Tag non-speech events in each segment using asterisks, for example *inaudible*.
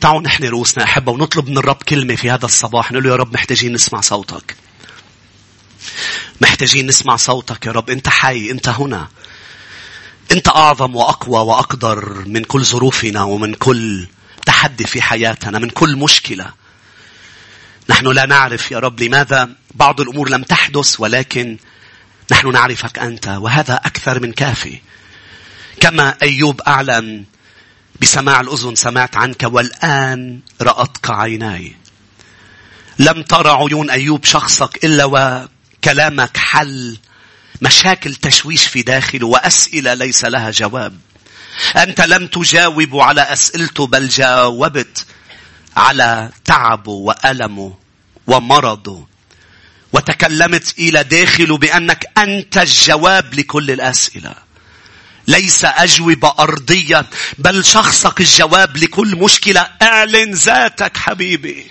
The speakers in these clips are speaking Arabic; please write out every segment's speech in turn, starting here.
تعالوا نحن رؤوسنا أحبة ونطلب من الرب كلمة في هذا الصباح. نقول له يا رب محتاجين نسمع صوتك. محتاجين نسمع صوتك يا رب. أنت حي أنت هنا. أنت أعظم وأقوى وأقدر من كل ظروفنا ومن كل تحدي في حياتنا من كل مشكلة. نحن لا نعرف يا رب لماذا بعض الأمور لم تحدث ولكن نحن نعرفك أنت وهذا أكثر من كافي. كما أيوب أعلن بسماع الأذن سمعت عنك والآن رأتك عيناي. لم ترى عيون أيوب شخصك إلا وكلامك حل. مشاكل تشويش في داخله وأسئلة ليس لها جواب. أنت لم تجاوب على أسئلته بل جاوبت على تعبه وألمه ومرضه وتكلمت إلى داخله بأنك أنت الجواب لكل الأسئلة. ليس أجوبة أرضية بل شخصك الجواب لكل مشكلة اعلن ذاتك حبيبي.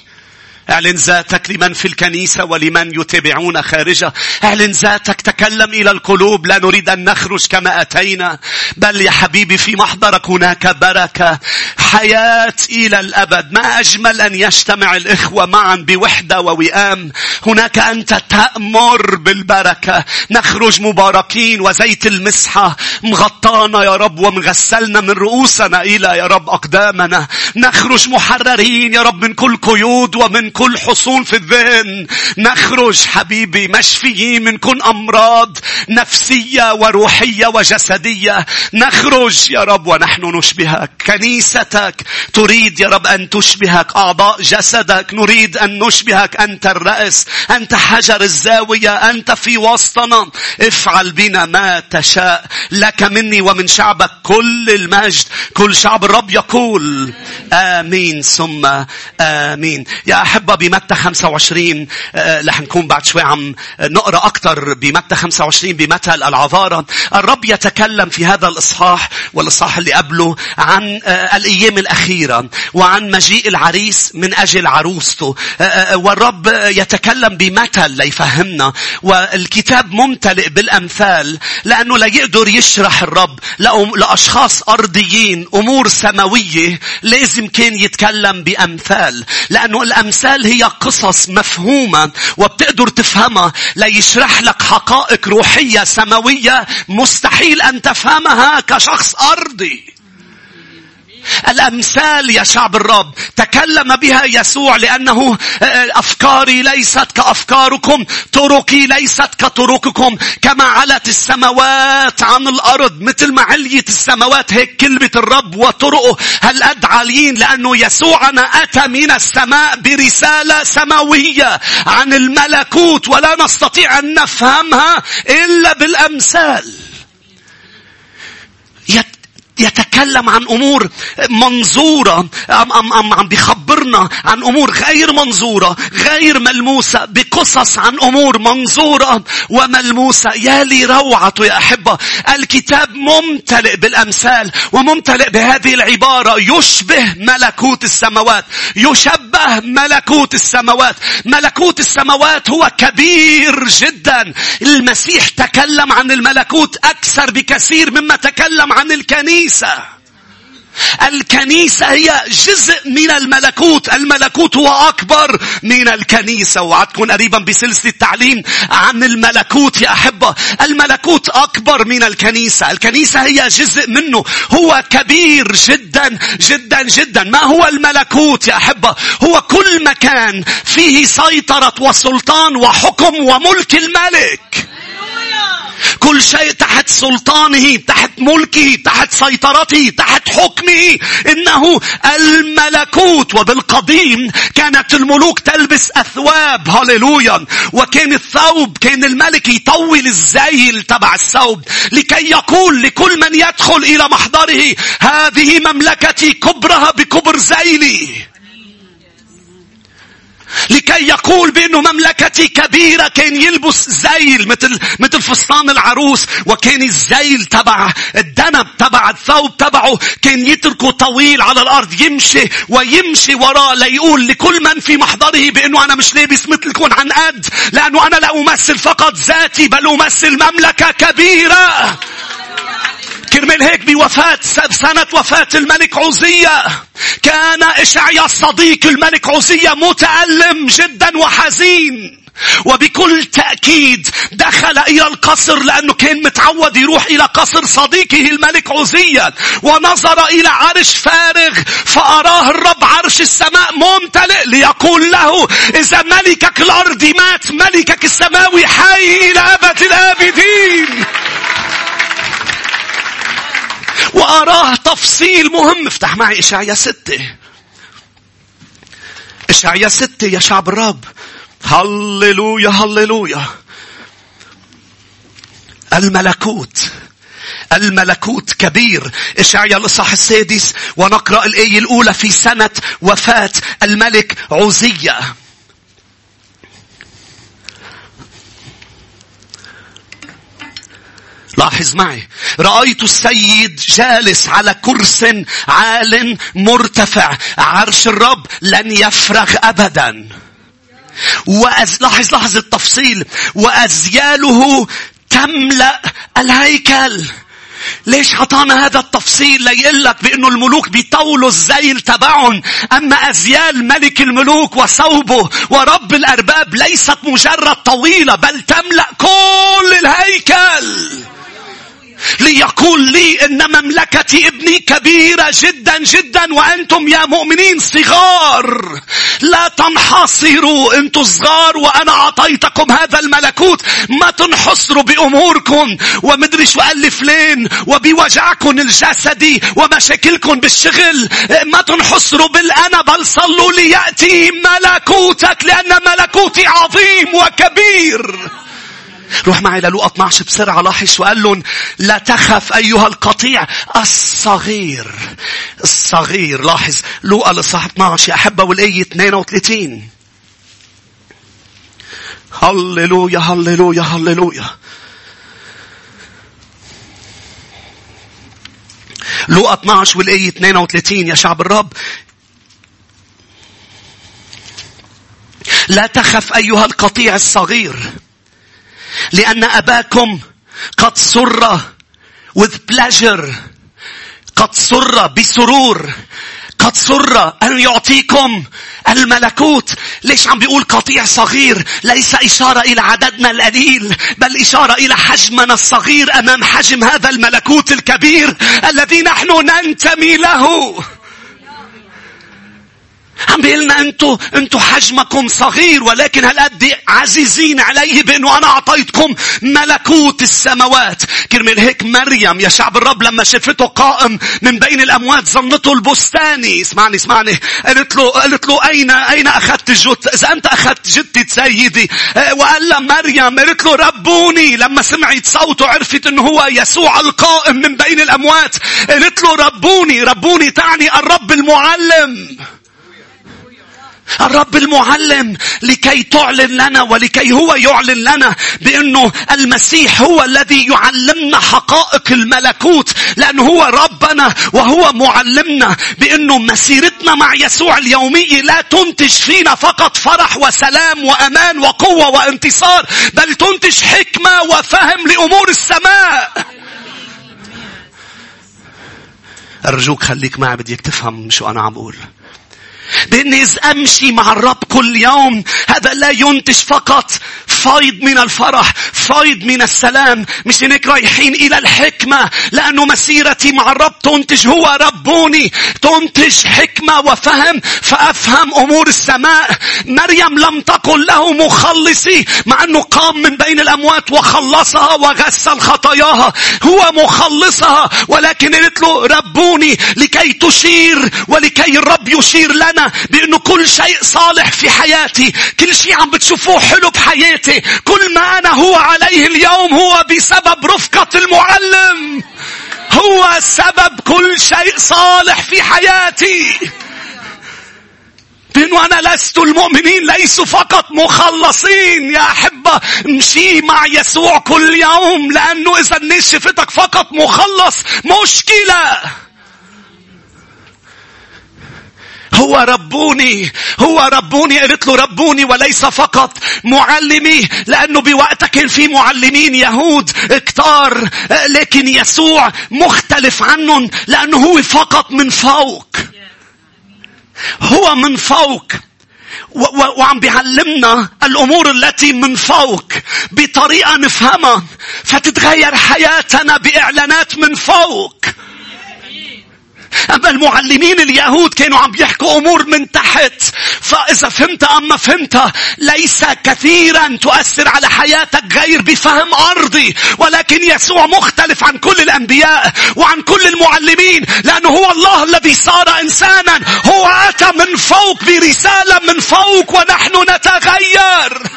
اعلن ذاتك لمن في الكنيسة ولمن يتابعون خارجها. اعلن ذاتك تكلم إلى القلوب. لا نريد أن نخرج كما أتينا. بل يا حبيبي في محضرك هناك بركة. حياة إلى الأبد. ما أجمل أن يجتمع الإخوة معا بوحدة ووئام. هناك أنت تأمر بالبركة. نخرج مباركين وزيت المسحة مغطانا يا رب ومغسلنا من رؤوسنا إلى يا رب أقدامنا. نخرج محررين يا رب من كل قيود ومن كل حصون في الذهن. نخرج حبيبي مشفيين من كل أمراض نفسية وروحية وجسدية. نخرج يا رب ونحن نشبهك. كنيستك تريد يا رب أن تشبهك. أعضاء جسدك نريد أن نشبهك. أنت الرأس أنت حجر الزاوية أنت في وسطنا. افعل بنا ما تشاء. لك مني ومن شعبك كل المجد. كل شعب الرب يقول آمين ثم آمين. يا أحب أحبة بمتى 25 آه، رح نكون بعد شوي عم نقرأ أكثر بمتى 25 بمثل العذارة. الرب يتكلم في هذا الإصحاح والإصحاح اللي قبله عن آه، الأيام الأخيرة وعن مجيء العريس من أجل عروسته. آه، والرب يتكلم بمثل ليفهمنا والكتاب ممتلئ بالأمثال لأنه لا يقدر يشرح الرب لأشخاص أرضيين أمور سماوية لازم كان يتكلم بأمثال لأنه الأمثال الأمثال هي قصص مفهومة وبتقدر تفهمها ليشرح لك حقائق روحية سماوية مستحيل أن تفهمها كشخص أرضي. الأمثال يا شعب الرب. تكلم بها يسوع لأنه آه، أفكاري ليست كأفكاركم طرقي ليست كطرقكم. كما علت السماوات عن الأرض مثل ما عليت السماوات هيك كلمة الرب وطرقه. هل عاليين لأنه يسوعنا أتى من السماء برسالة سماوية عن الملكوت ولا نستطيع أن نفهمها إلا بالأمثال. يتكلم عن أمور منظورة عم, عم, عم, عم بيخبرنا عن أمور غير منظورة غير ملموسة بقصص عن أمور منظورة وملموسة. يا لي روعته يا أحبة الكتاب ممتلئ بالأمثال وممتلئ بهذه العبارة. يشبه ملكوت السماوات يشبه ملكوت السماوات. ملكوت السماوات هو كبير جدا. المسيح تكلم عن الملكوت أكثر بكثير مما تكلم عن الكنيسة. الكنيسة. الكنيسة هي جزء من الملكوت. الملكوت هو أكبر من الكنيسة. وعدكم قريبا بسلسلة التعليم عن الملكوت يا أحبة. الملكوت أكبر من الكنيسة. الكنيسة هي جزء منه. هو كبير جدا جدا جدا. ما هو الملكوت يا أحبة؟ هو كل مكان فيه سيطرة وسلطان وحكم وملك الملك. كل شيء تحت سلطانه تحت ملكه تحت سيطرته تحت حكمه. إنه الملكوت وبالقديم كانت الملوك تلبس أثواب. هاليلويا وكان الثوب كان الملك يطول الزيل تبع الثوب لكي يقول لكل من يدخل إلى محضره هذه مملكتي كبرها بكبر زيلي. لكي يقول بأنه مملكتي كبيرة كان يلبس زيل مثل مثل فستان العروس وكان الزيل تبع الدنب تبع الثوب تبعه كان يتركه طويل على الأرض يمشي ويمشي وراه ليقول لكل من في محضره بأنه أنا مش لابس مثلكم عن قد لأنه أنا لا أمثل فقط ذاتي بل أمثل مملكة كبيرة. كرمال هيك بوفاة سنة وفاة الملك عزية. كان إشعيا صديق الملك عزية متألم جدا وحزين. وبكل تأكيد دخل إلى القصر لأنه كان متعود يروح إلى قصر صديقه الملك عزيا ونظر إلى عرش فارغ فأراه الرب عرش السماء ممتلئ ليقول له إذا ملكك الأرض مات ملكك السماوي حي إلى أبد الآبدين. وأراه تفصيل مهم. افتح معي إشعيا ستة. إشعيا ستة يا شعب الرب. هللويا هللويا. الملكوت الملكوت كبير. إشعيا الإصحاح السادس ونقرأ الآية الأولى في سنة وفاة الملك عزية. لاحظ معي. رأيت السيد جالس على كرس عال مرتفع. عرش الرب لن يفرغ أبداً. وأز... لاحظ لاحظ التفصيل. وأزياله تملأ الهيكل. ليش عطانا هذا التفصيل ليقول لك بأنه الملوك بيطولوا الزيل تبعهم. أما أزيال ملك الملوك وثوبه ورب الأرباب ليست مجرد طويلة بل تملأ كل الهيكل. ليقول لي إن مملكة ابني كبيرة جدا جدا وأنتم يا مؤمنين صغار. لا تنحصروا أنتم صغار وأنا أعطيتكم هذا الملكوت. ما تنحصروا بأموركم ومدري شو قال لي فلان وبوجعكم الجسدي ومشاكلكم بالشغل. ما تنحصروا بالانا بل صلوا ليأتي ملكوتك لأن ملكوتي عظيم وكبير. روح معي للوقا 12 بسرعة لاحظ شو قال لهم لا تخف أيها القطيع. الصغير الصغير لاحظ. لوقا لصح 12 يا أحبة والآية 32 هللويا هللويا هللويا. لوقا 12 والآية 32 يا شعب الرب. لا تخف أيها القطيع الصغير. لأن أباكم قد سر with pleasure. قد سر بسرور. قد سر أن يعطيكم الملكوت. ليش عم بيقول قطيع صغير؟ ليس إشارة إلى عددنا القليل بل إشارة إلى حجمنا الصغير أمام حجم هذا الملكوت الكبير الذي نحن ننتمي له. عم بيقلنا انتو انتو حجمكم صغير ولكن هالقد عزيزين عليه بأنه أنا أعطيتكم ملكوت السماوات. كرمال هيك مريم يا شعب الرب لما شافته قائم من بين الأموات ظنته البستاني. اسمعني اسمعني. قالت له قالت له اين أين أخذت الجت إذا أنت أخذت جتة سيدي. آه، وقال لها مريم قالت له ربوني. لما سمعت صوته عرفت إنه هو يسوع القائم من بين الأموات. قالت له ربوني ربوني تعني الرب المعلم. الرب المعلم لكي تعلن لنا ولكي هو يعلن لنا بأنه المسيح هو الذي يعلمنا حقائق الملكوت لأنه هو ربنا وهو معلمنا بأنه مسيرتنا مع يسوع اليومية لا تنتج فينا فقط فرح وسلام وأمان وقوة وانتصار بل تنتج حكمة وفهم لأمور السماء أرجوك خليك معي بديك تفهم شو أنا عم أقول. بإني إذ أمشي مع الرب كل يوم. هذا لا ينتج فقط. فايض من الفرح فايض من السلام. مش هناك رايحين إلى الحكمة. لأنه مسيرتي مع الرب تنتج هو ربوني. تنتج حكمة وفهم. فأفهم أمور السماء. مريم لم تقل له مخلصي. مع أنه قام من بين الأموات وخلصها وغسل خطاياها هو مخلصها. ولكن قالت له ربوني لكي تشير ولكي الرب يشير لنا. بأنه كل شيء صالح في حياتي. كل شيء عم بتشوفوه حلو بحياتي. كل ما أنا هو عليه اليوم هو بسبب رفقة المعلم. هو سبب كل شيء صالح في حياتي. لأنه أنا لست المؤمنين ليسوا فقط مخلصين. يا أحبة امشي مع يسوع كل يوم لأنه إذا الناس شفتك فقط مخلص مشكلة. هو ربوني هو ربوني قلت له ربوني وليس فقط معلمي لأنه بوقتها كان في معلمين يهود كتار لكن يسوع مختلف عنهم لأنه هو فقط من فوق. هو من فوق. وعم بيعلمنا الأمور التي من فوق بطريقة نفهمها فتتغير حياتنا بإعلانات من فوق. أما المعلمين اليهود كانوا عم بيحكوا أمور من تحت. فإذا فهمت أم ما فهمت ليس كثيرا تؤثر على حياتك غير بفهم أرضي. ولكن يسوع مختلف عن كل الأنبياء وعن كل المعلمين لأنه هو الله الذي صار إنسانا. هو أتى من فوق برسالة من فوق ونحن نتغير.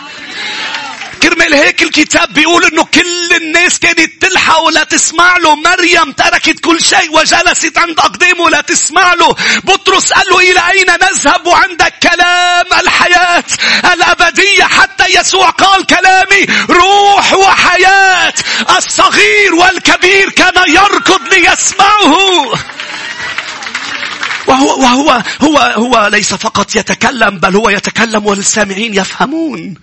كرمال هيك الكتاب بيقول إنه كل الناس كانت تلحق ولا تسمع له. مريم تركت كل شيء وجلست عند اقدامه لا تسمع له. بطرس قال له إلى أين نذهب وعندك كلام الحياة الأبدية؟ حتى يسوع قال كلامي روح وحياة. الصغير والكبير كان يركض ليسمعه. وهو, وهو هو هو ليس فقط يتكلم بل هو يتكلم والسامعين يفهمون.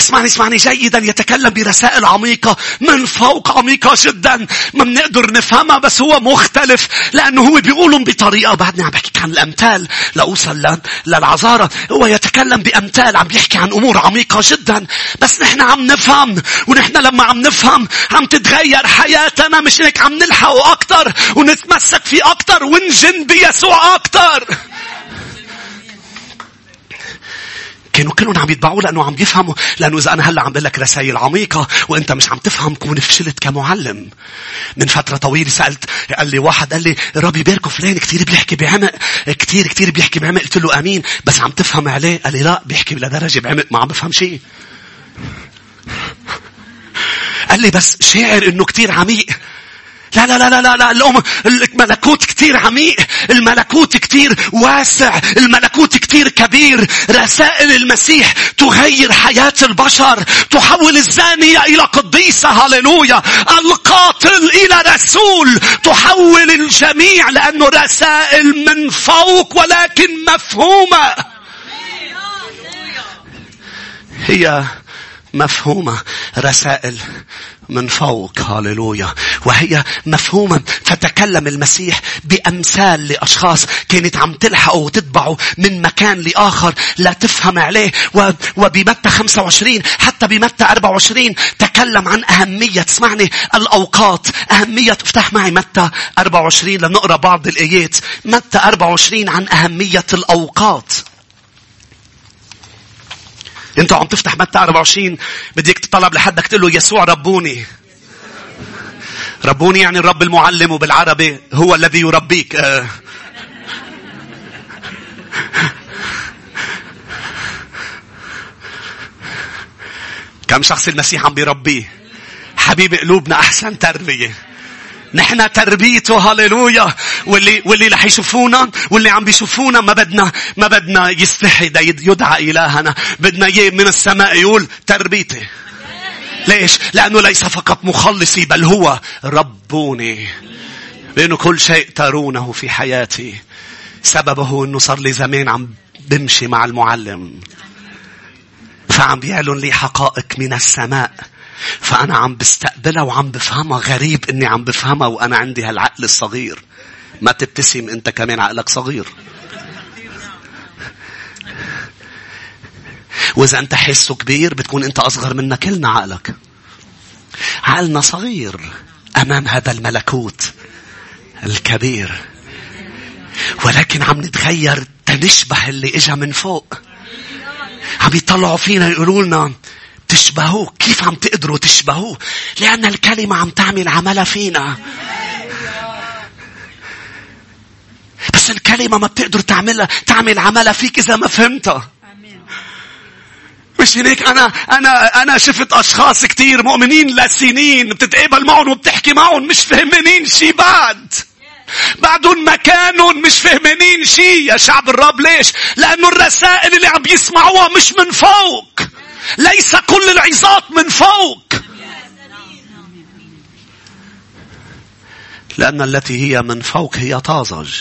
اسمعني اسمعني. جيدا يتكلم برسائل عميقة من فوق عميقة جدا. ما بنقدر نفهمها بس هو مختلف لأنه هو بيقولهم بطريقة. بعدني عم بحكي عن الأمثال. لأوصل للعذارة هو يتكلم بأمثال عم بيحكي عن أمور عميقة جدا. بس نحن عم نفهم ونحن لما عم نفهم عم تتغير حياتنا. مش هيك؟ عم نلحقه أكتر ونتمسك فيه أكتر ونجن بيسوع أكتر. كانوا كلهم عم يتبعوه لأنه عم يفهموا. لأنه إذا أنا هلأ عم بقول لك رسائل عميقة وأنت مش عم تفهم كون فشلت كمعلم. من فترة طويلة سألت قال لي واحد قال لي ربي باركه فلان كثير بيحكي بعمق كثير كثير بيحكي بعمق. قلت له أمين. بس عم تفهم عليه؟ قال لي لا بيحكي لدرجة بعمق ما عم بفهم شيء. قال لي بس شاعر إنه كثير عميق. لا لا لا لا لا, لا. الأم الملكوت كتير عميق. الملكوت كتير واسع. الملكوت كتير كبير. رسائل المسيح تغير حياة البشر. تحول الزانية إلى قديسة. هللويا. القاتل إلى رسول. تحول الجميع لأنه رسائل من فوق ولكن مفهومة. هي مفهومة. رسائل من فوق. هاللويا. وهي مفهومة فتكلم المسيح بأمثال لأشخاص كانت عم تلحقه وتتبعه من مكان لآخر لا تفهم عليه. وبمتى 25 حتى بمتى 24 تكلم عن أهمية اسمعني الأوقات. أهمية افتح معي متى 24 لنقرأ بعض الآيات. متى 24 عن أهمية الأوقات. انت عم تفتح متى 24 بدك تطلب لحدك تقول له يسوع ربوني. ربوني يعني الرب المعلم وبالعربي هو الذي يربيك. آه. كم شخص المسيح عم بيربيه؟ حبيب قلوبنا أحسن تربية. نحن تربيته هاليلويا واللي واللي رح يشوفونا واللي عم بيشوفونا ما بدنا ما بدنا يستحي يدعى إلهنا بدنا إياه من السماء يقول تربيتي ليش؟ لأنه ليس فقط مخلصي بل هو ربوني. لأنه كل شيء ترونه في حياتي سببه أنه صار لي زمان عم بمشي مع المعلم. فعم بيعلن لي حقائق من السماء. فأنا عم بستقبلها وعم بفهمها غريب إني عم بفهمها وأنا عندي هالعقل الصغير. ما تبتسم أنت كمان عقلك صغير. وإذا أنت حسه كبير بتكون أنت أصغر منا كلنا عقلك. عقلنا صغير أمام هذا الملكوت الكبير. ولكن عم نتغير تنشبه اللي إجا من فوق. عم يطلعوا فينا يقولوا لنا تشبهوه كيف عم تقدروا تشبهوه لأن الكلمة عم تعمل عملها فينا بس الكلمة ما بتقدر تعملها تعمل عملها فيك إذا ما فهمتها مش هيك أنا أنا أنا شفت أشخاص كتير مؤمنين لسنين بتتقابل معهم وبتحكي معهم مش فهمانين شي بعد. بعدهم مكانهم مش فهمانين شي يا شعب الرب ليش؟ لأنه الرسائل اللي عم يسمعوها مش من فوق. ليس كل العظات من فوق. لأن التي هي من فوق هي طازج.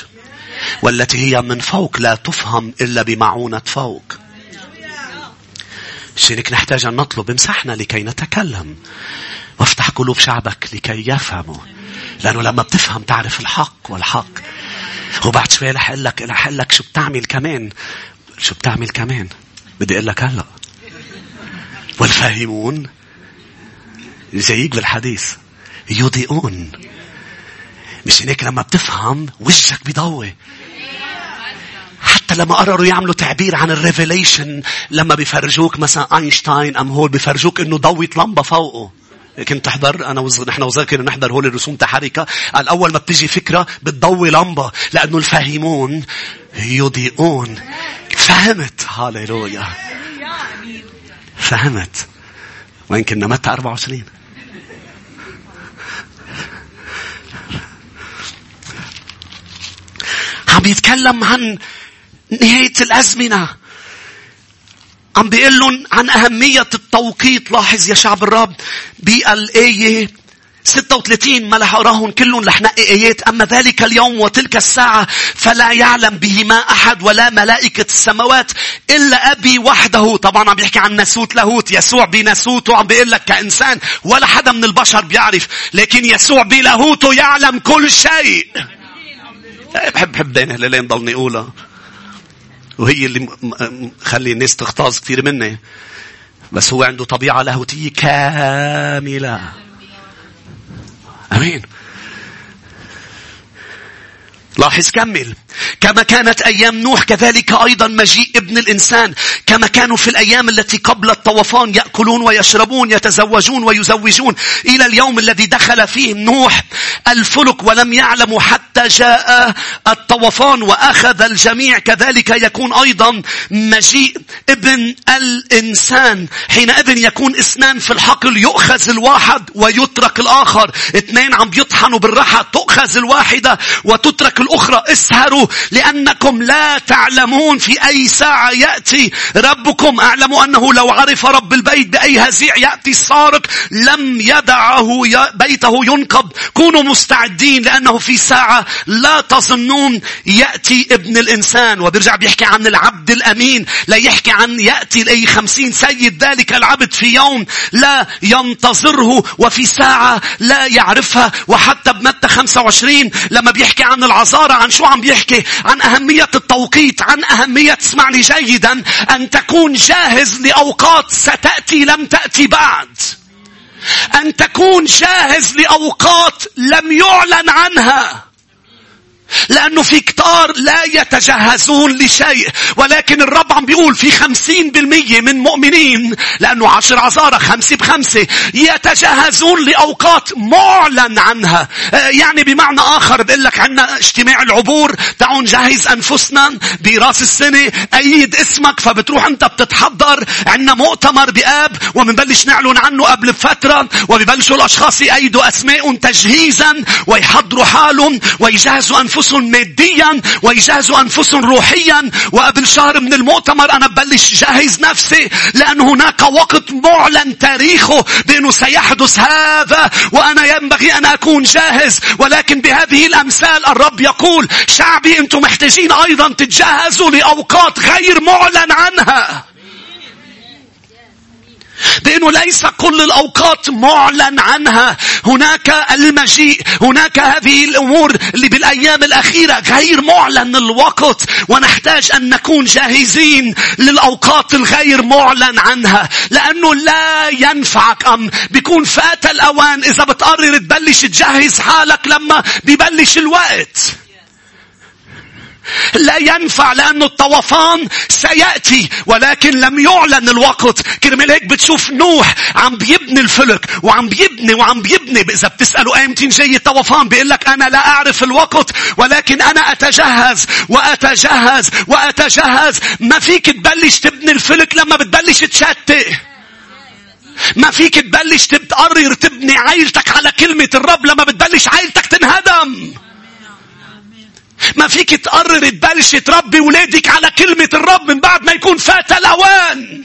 والتي هي من فوق لا تفهم إلا بمعونة فوق. شريك نحتاج أن نطلب امسحنا لكي نتكلم. وافتح قلوب شعبك لكي يفهموا. لأنه لما بتفهم تعرف الحق والحق. وبعد شوي رح أقول لك رح أقول لك شو بتعمل كمان. شو بتعمل كمان؟ بدي أقول لك هلا. والفاهمون زيك بالحديث يضيئون. مش هيك لما بتفهم وجهك بيضوي. حتى لما قرروا يعملوا تعبير عن الريفيليشن لما بيفرجوك مثلا أينشتاين أم هول بيفرجوك إنه ضوت لمبه فوقه. كنت تحضر أنا وز... نحن وزار كنا نحضر هول الرسوم تحركة قال أول ما بتيجي فكرة بتضوي لمبة لأنه الفاهمون يضيئون. فهمت؟ هاليلويا. فهمت. وين كنا متى 24 عم يتكلم عن نهاية الأزمنة. عم بيقول لهم عن أهمية التوقيت. لاحظ يا شعب الرب بالآية 36 ما رح أراهن كلهم رح نقي آيات. أما ذلك اليوم وتلك الساعة فلا يعلم بهما أحد ولا ملائكة السماوات إلا أبي وحده. طبعا عم بيحكي عن نسوت لاهوت يسوع بنسوته عم بيقول لك كإنسان ولا حدا من البشر بيعرف لكن يسوع بلاهوته يعلم كل شيء. بحب بحب دين هلالين ضلني أولى وهي اللي خلي الناس تغتاظ كثير مني. بس هو عنده طبيعة لاهوتية كاملة. أمين لاحظ كمل. كما كانت أيام نوح كذلك أيضا مجيء ابن الإنسان. كما كانوا في الأيام التي قبل الطوفان يأكلون ويشربون يتزوجون ويزوجون. إلى اليوم الذي دخل فيه نوح الفلك ولم يعلموا حتى جاء الطوفان وأخذ الجميع. كذلك يكون أيضا مجيء ابن الإنسان. حينئذ يكون اثنان في الحقل يؤخذ الواحد ويترك الآخر. اثنين عم بيطحنوا بالرحى تؤخذ الواحدة وتترك الأخرى اسهروا لأنكم لا تعلمون في أي ساعة يأتي ربكم. أعلموا أنه لو عرف رب البيت بأي هزيع يأتي السارق لم يدعه بيته ينقب. كونوا مستعدين لأنه في ساعة لا تظنون يأتي ابن الإنسان. وبيرجع بيحكي عن العبد الأمين. لا يحكي عن يأتي لأي خمسين سيد ذلك العبد في يوم لا ينتظره وفي ساعة لا يعرفها. وحتى بمتى 25 لما بيحكي عن العذارى عن شو عم بيحكي؟ عن أهمية التوقيت عن أهمية اسمعني جيدا أن تكون جاهز لأوقات ستأتي لم تأتي بعد. أن تكون جاهز لأوقات لم يعلن عنها. لأنه في كتار لا يتجهزون لشيء. ولكن الرب عم بيقول في خمسين بالمية من مؤمنين لأنه عشر عزارة خمسة بخمسة يتجهزون لأوقات معلن عنها. آه، يعني بمعنى آخر بقول لك عنا اجتماع العبور تعالوا نجهز أنفسنا براس السنة أيد اسمك فبتروح أنت بتتحضر. عنا مؤتمر بآب وبنبلش نعلن عنه قبل فترة وبيبلشوا الأشخاص يأيدوا أسمائهم تجهيزا ويحضروا حالهم ويجهزوا أنفسهم أنفسهم ماديا ويجهزوا أنفسهم روحيا. وقبل شهر من المؤتمر أنا ببلش جهز نفسي لأن هناك وقت معلن تاريخه بأنه سيحدث هذا. وأنا ينبغي أن أكون جاهز. ولكن بهذه الأمثال الرب يقول شعبي أنتم محتاجين أيضا تتجهزوا لأوقات غير معلن عنها. بأنه ليس كل الأوقات معلن عنها. هناك المجيء. هناك هذه الأمور اللي بالأيام الأخيرة غير معلن الوقت. ونحتاج أن نكون جاهزين للأوقات الغير معلن عنها. لأنه لا ينفعك أم بيكون فات الأوان إذا بتقرر تبلش تجهز حالك لما ببلش الوقت. لا ينفع لأن الطوفان سيأتي ولكن لم يعلن الوقت. كرمال هيك بتشوف نوح عم بيبني الفلك وعم بيبني وعم بيبني. إذا بتسأله ايمتين جاي الطوفان بيقول لك أنا لا أعرف الوقت ولكن أنا أتجهز وأتجهز وأتجهز. ما فيك تبلش تبني الفلك لما بتبلش تشتت. ما فيك تبلش تقرر تبني عائلتك على كلمة الرب لما بتبلش عائلتك تنهدم. ما فيك تقرر تبلش تربي ولادك على كلمة الرب من بعد ما يكون فات الأوان.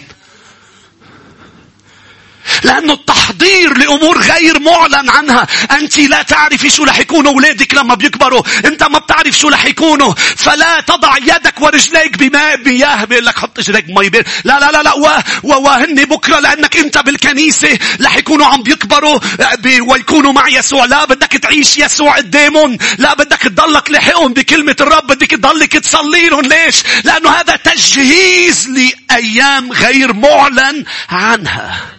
لأنه التحضير لأمور غير معلن عنها. أنت لا تعرفي شو رح يكونوا أولادك لما بيكبروا. أنت ما بتعرف شو رح يكونوا. فلا تضع يدك ورجليك بماء مياه بيقول لك حط رجليك بمي بير. لا لا لا لا. وهن بكرة لأنك أنت بالكنيسة رح يكونوا عم بيكبروا ويكونوا مع يسوع. لا بدك تعيش يسوع قدامهم. لا بدك تضلك لحقهم بكلمة الرب. بدك تضلك تصلي لهم. ليش؟ لأنه هذا تجهيز لأيام غير معلن عنها.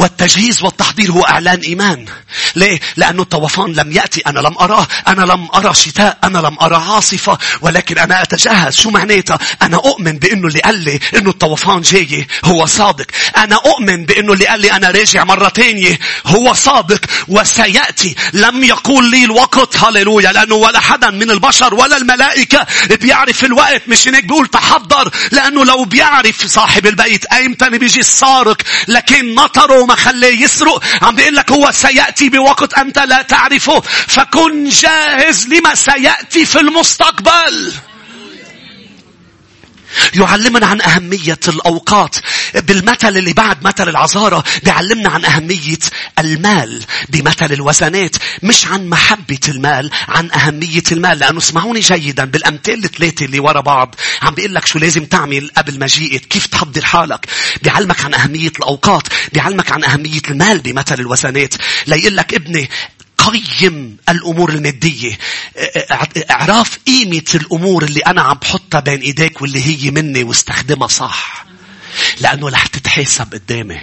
والتجهيز والتحضير هو إعلان إيمان. ليه؟ لأنه الطوفان لم يأتي. أنا لم أراه. أنا لم أرى شتاء. أنا لم أرى عاصفة. ولكن أنا أتجهز. شو معناتها؟ أنا أؤمن بأنه اللي قال لي أنه الطوفان جاي هو صادق. أنا أؤمن بأنه اللي قال لي أنا راجع مرة تانية هو صادق وسيأتي. لم يقول لي الوقت هللويا. لأنه ولا حدا من البشر ولا الملائكة بيعرف الوقت. مش هيك بيقول تحضر. لأنه لو بيعرف صاحب البيت أيمتى بيجي السارق. لكن نطره وما خليه يسرق. عم بيقول لك هو سيأتي بوقت أنت لا تعرفه فكن جاهز لما سيأتي في المستقبل يعلمنا عن أهمية الأوقات. بالمثل اللي بعد مثل العذارة بيعلمنا عن أهمية المال. بمثل الوزنات مش عن محبة المال عن أهمية المال. لأنه اسمعوني جيدا بالأمثال الثلاثة اللي ورا بعض. عم بيقول لك شو لازم تعمل قبل مجيئك كيف تحضر حالك. بيعلمك عن أهمية الأوقات بيعلمك عن أهمية المال بمثل الوزنات ليقول لك ابني قيم الأمور المادية. إعراف قيمة الأمور اللي أنا عم بحطها بين إيديك واللي هي مني واستخدمها صح. لأنه رح تتحاسب قدامي.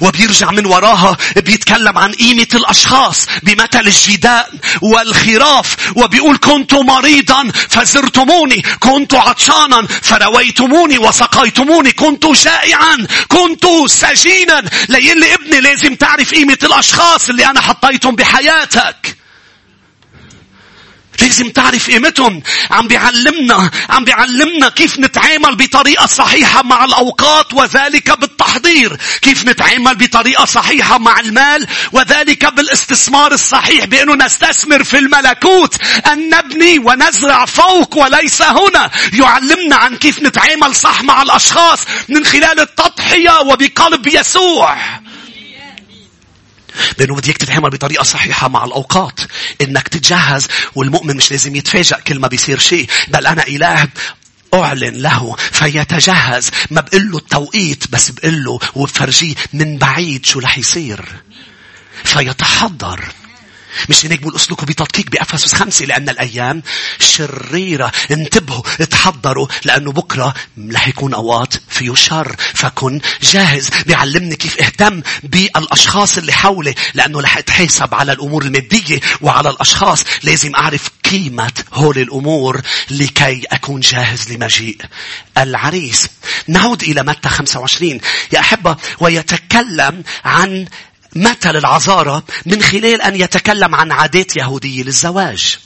وبيرجع من وراها بيتكلم عن قيمة الأشخاص بمثل الجداء والخراف وبيقول كنت مريضا فزرتموني كنت عطشانا فرويتموني وسقيتموني كنت جائعا كنت سجينا. ليلي ابني لازم تعرف قيمة الأشخاص اللي أنا حطيتهم بحياتك. لازم تعرف قيمتهم. عم بيعلمنا عم بيعلمنا كيف نتعامل بطريقة صحيحة مع الأوقات وذلك بالتحضير. كيف نتعامل بطريقة صحيحة مع المال وذلك بالاستثمار الصحيح بأنه نستثمر في الملكوت. أن نبني ونزرع فوق وليس هنا. يعلمنا عن كيف نتعامل صح مع الأشخاص من خلال التضحية وبقلب يسوع. لأنه بدك تتعامل بطريقة صحيحة مع الأوقات. إنك تتجهز والمؤمن مش لازم يتفاجأ كل ما بيصير شيء. بل أنا إله أعلن له فيتجهز ما بقول له التوقيت بس بقول له وبفرجيه من بعيد شو رح يصير فيتحضر مش هيك بقول اسلكوا بتدقيق بأفسس خمسة لأن الأيام شريرة. انتبهوا اتحضروا لأنه بكرة رح يكون أوقات فيه شر. فكن جاهز. بيعلمني كيف أهتم بالأشخاص اللي حولي لأنه رح اتحاسب على الأمور المادية وعلى الأشخاص. لازم أعرف قيمة هول الأمور لكي أكون جاهز لمجيء العريس. نعود إلى متى 25 يا أحبة ويتكلم عن مثل العذارى من خلال أن يتكلم عن عادات يهودية للزواج.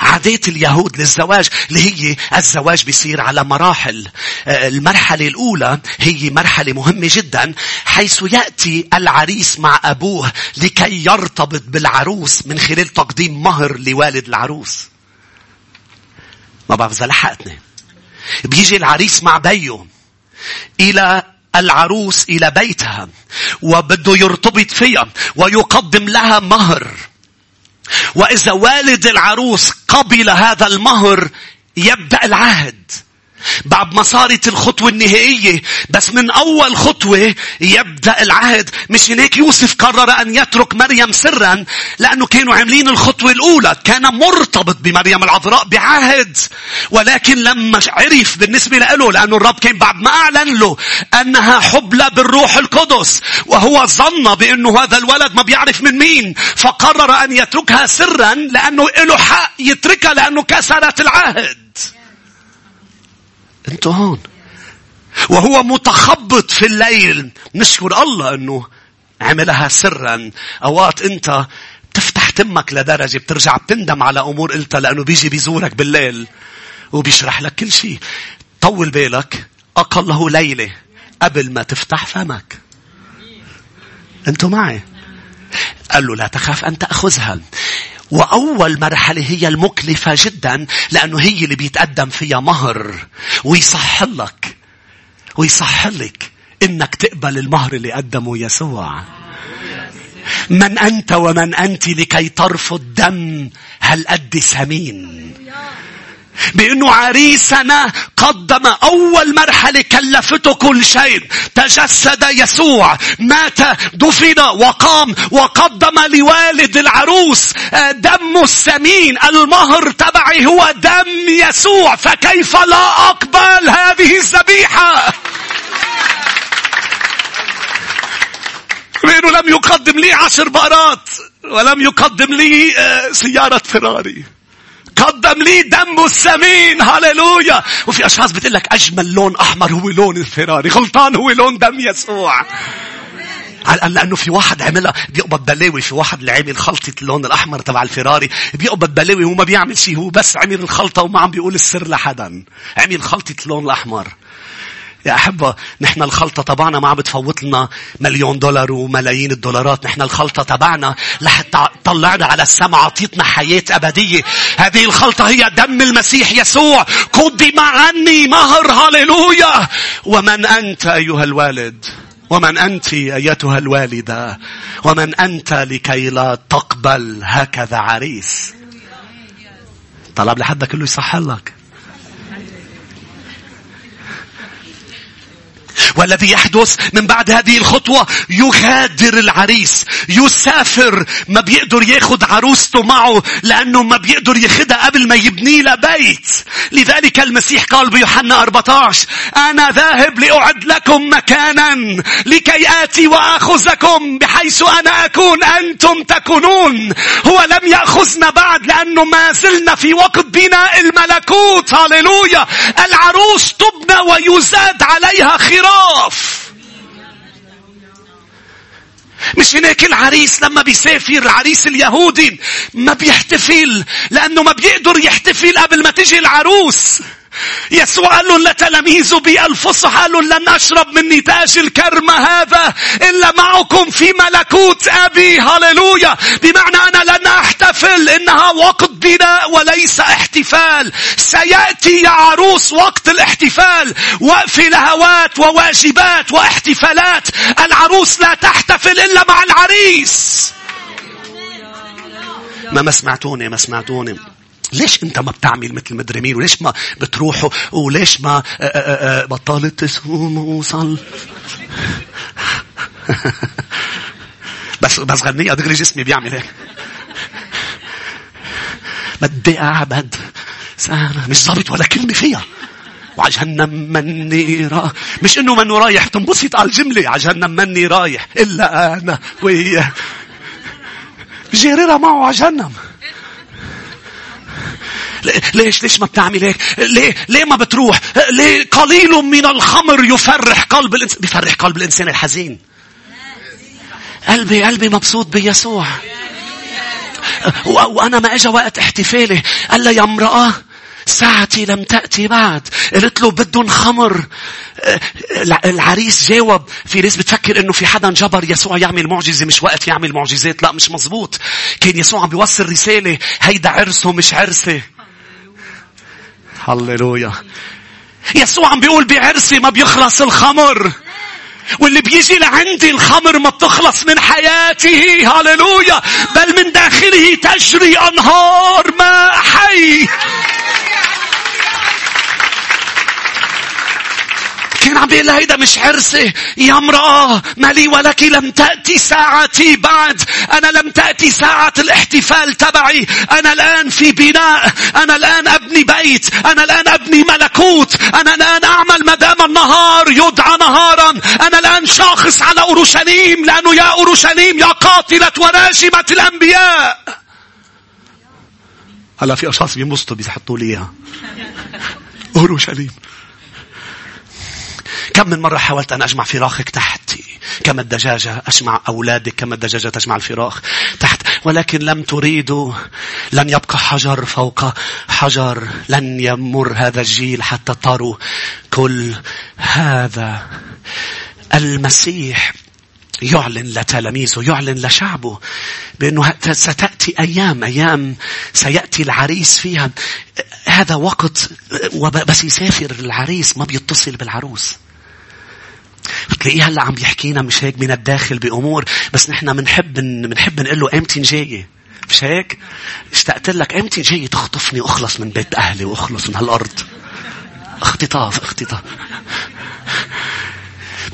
عادات اليهود للزواج اللي هي الزواج بيصير على مراحل. المرحلة الأولى هي مرحلة مهمة جدا حيث يأتي العريس مع أبوه لكي يرتبط بالعروس من خلال تقديم مهر لوالد العروس. ما بعرف إذا لحقتني. بيجي العريس مع بيه إلى العروس إلى بيتها وبده يرتبط فيها ويقدم لها مهر. وإذا والد العروس قبل هذا المهر يبدأ العهد. بعد ما صارت الخطوة النهائية بس من أول خطوة يبدأ العهد. مش هناك يوسف قرر أن يترك مريم سرا لأنه كانوا عاملين الخطوة الأولى. كان مرتبط بمريم العذراء بعهد. ولكن لما عرف بالنسبة له لأنه الرب كان بعد ما أعلن له أنها حبلى بالروح القدس وهو ظن بأنه هذا الولد ما بيعرف من مين. فقرر أن يتركها سرا لأنه له حق يتركها لأنه كسرت العهد. أنتوا هون. وهو متخبط في الليل. نشكر الله إنه عملها سرا. أوقات أنت تفتح تمك لدرجة بترجع بتندم على أمور قلتها لأنه بيجي بيزورك بالليل. وبيشرح لك كل شيء. طول بالك. اقله ليلة. قبل ما تفتح فمك. أنتوا معي. قال له لا تخاف أن تأخذها. وأول مرحلة هي المكلفة جدا لأنه هي اللي بيتقدم فيها مهر. ويصح لك ويصحلك إنك تقبل المهر اللي قدمه يسوع. من أنت ومن أنت لكي ترفض دم هل قد سمين. بأنه عريسنا قدم أول مرحلة كلفته كل شيء. تجسد يسوع مات دفن وقام وقدم لوالد العروس دم السمين. المهر تبعي هو دم يسوع. فكيف لا أقبل هذه الذبيحة؟ لأنه لم يقدم لي عشر بقرات ولم يقدم لي آه، سيارة فراري. قدم لي دمه الثمين هللويا. وفي أشخاص بتقول لك أجمل لون أحمر هو لون الفراري. غلطان هو لون دم يسوع. لأنه في واحد عملها. بيقبض بلاوي. في واحد اللي عمل خلطة اللون الأحمر تبع الفراري. بيقبض بلاوي. هو ما بيعمل شيء. هو بس عمل الخلطة. وما عم بيقول السر لحدا. عمل خلطة اللون الأحمر. يا أحبة نحن الخلطة تبعنا ما عم بتفوت لنا مليون دولار وملايين الدولارات. نحن الخلطة تبعنا لحتى طلعنا على السماء عطيتنا حياة أبدية. هذه الخلطة هي دم المسيح يسوع. قدم عني مهر. هاليلويا ومن أنت أيها الوالد؟ ومن أنت أيتها الوالدة؟ ومن أنت لكي لا تقبل هكذا عريس؟ طلب لحدك كله يصح لك. والذي يحدث من بعد هذه الخطوة يغادر العريس يسافر. ما بيقدر ياخد عروسته معه لأنه ما بيقدر ياخدها قبل ما يبني لها بيت. لذلك المسيح قال بيوحنا 14 أنا ذاهب لأعد لكم مكانا لكي آتي وأخذكم بحيث أنا أكون أنتم تكونون. هو لم يأخذنا بعد لأنه ما زلنا في وقت بناء الملكوت. هاليلويا العروس تبنى ويزاد عليها خراج. خاف مش هناك العريس لما بيسافر العريس اليهودي ما بيحتفل لأنه ما بيقدر يحتفل قبل ما تجي العروس. يسوع قال لهم لتلاميذه بالفصح قال لهم لن أشرب من نتاج الكرمة هذا إلا معكم في ملكوت أبي. هللويا. بمعنى أنا لن أحتفل إنها وقت بناء وليس احتفال. سيأتي يا عروس وقت الاحتفال. وقف لهوات وواجبات واحتفالات. العروس لا تحتفل إلا مع العريس. ما ما سمعتوني ما سمعتوني. ليش انت ما بتعمل مثل مدري مين؟ وليش ما بتروحوا؟ وليش ما آه، آه، آه، بطلت تصوم وصل؟ *laughs* بس بس غنية دغري جسمي بيعمل هيك. بدي أعبد سنة مش ظابط ولا كلمة فيها. وعلى جهنم مني را مش إنه منه رايح تنبسط على الجملة على جهنم مني رايح إلا أنا وياه. جيريرها معه على جهنم. ليش ليش ما بتعمل هيك ليه ليه ما بتروح ليه قليل من الخمر يفرح قلب الإنسان بيفرح قلب الإنسان الحزين قلبي قلبي مبسوط بيسوع وأنا ما إجا وقت احتفالي قال لي يا امرأة ساعتي لم تأتي بعد. قلت له بدهم خمر. العريس جاوب في ناس بتفكر إنه في حدا جبر يسوع يعمل معجزة مش وقت يعمل معجزات. لا مش مزبوط. كان يسوع عم بيوصل رسالة هيدا عرسه مش عرسي. هللويا يسوع عم بيقول بعرسي ما بيخلص الخمر. واللي بيجي لعندي الخمر ما بتخلص من حياته هللويا بل من داخله تجري أنهار ماء حي. كان عم بيقول هيدا مش عرسي يا امرأة مالي ولك لم تأتي ساعتي بعد. أنا لم تأتي ساعة الاحتفال تبعي. أنا الآن في بناء. أنا الآن أبني بيت. أنا الآن أبني ملكوت. أنا الآن أعمل مدام النهار يدعى نهارا. أنا الآن شاخص على أورشليم لأنه يا أورشليم يا قاتلة وناجمة الأنبياء. هلا في أشخاص بينبسطوا بيحطوا لي إياها. أورشليم. كم من مرة حاولت أن أجمع فراخك تحتي كما الدجاجة أجمع أولادك؟ كما الدجاجة تجمع الفراخ تحت؟ ولكن لم تريدوا لن يبقى حجر فوق حجر. لن يمر هذا الجيل حتى تروا كل هذا. المسيح يعلن لتلاميذه يعلن لشعبه بأنه ستأتي أيام أيام سيأتي العريس فيها. هذا وقت بس يسافر العريس ما بيتصل بالعروس. بتلاقيه هلأ عم يحكينا مش هيك من الداخل بأمور. بس نحن بنحب بنحب نقول له إمتى جاي مش هيك؟ اشتقت لك إمتى جاي تخطفني وأخلص من بيت أهلي وأخلص من هالأرض. اختطاف اختطاف.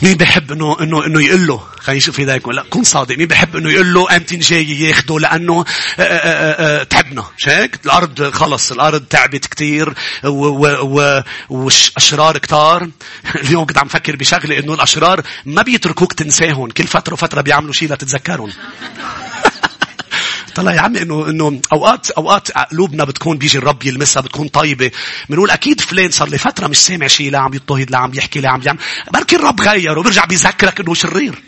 مين بيحب انه انه إنه يقول له خلينا نشوف ايديك لا كن صادق. مين بيحب إنه يقول له إمتى جاي ياخده لأنه آآ آه، آآ آه، آه، تعبنا. مش هيك؟ الأرض خلص. الأرض تعبت كثير واشرار كتار. *laughs* اليوم كنت عم فكر بشغلة إنه الأشرار ما بيتركوك تنساهم. كل فترة وفترة بيعملوا شيء لتتذكرهم طلع يا عمي انه إنه اوقات أوقات قلوبنا بتكون بيجي الرب يلمسها بتكون طيبة. بنقول أكيد فلان صار لي فترة مش سامع شيء لا عم يضطهد لا عم يحكي لا عم يعمل. بركي الرب غيره وبرجع بيذكرك إنه شرير.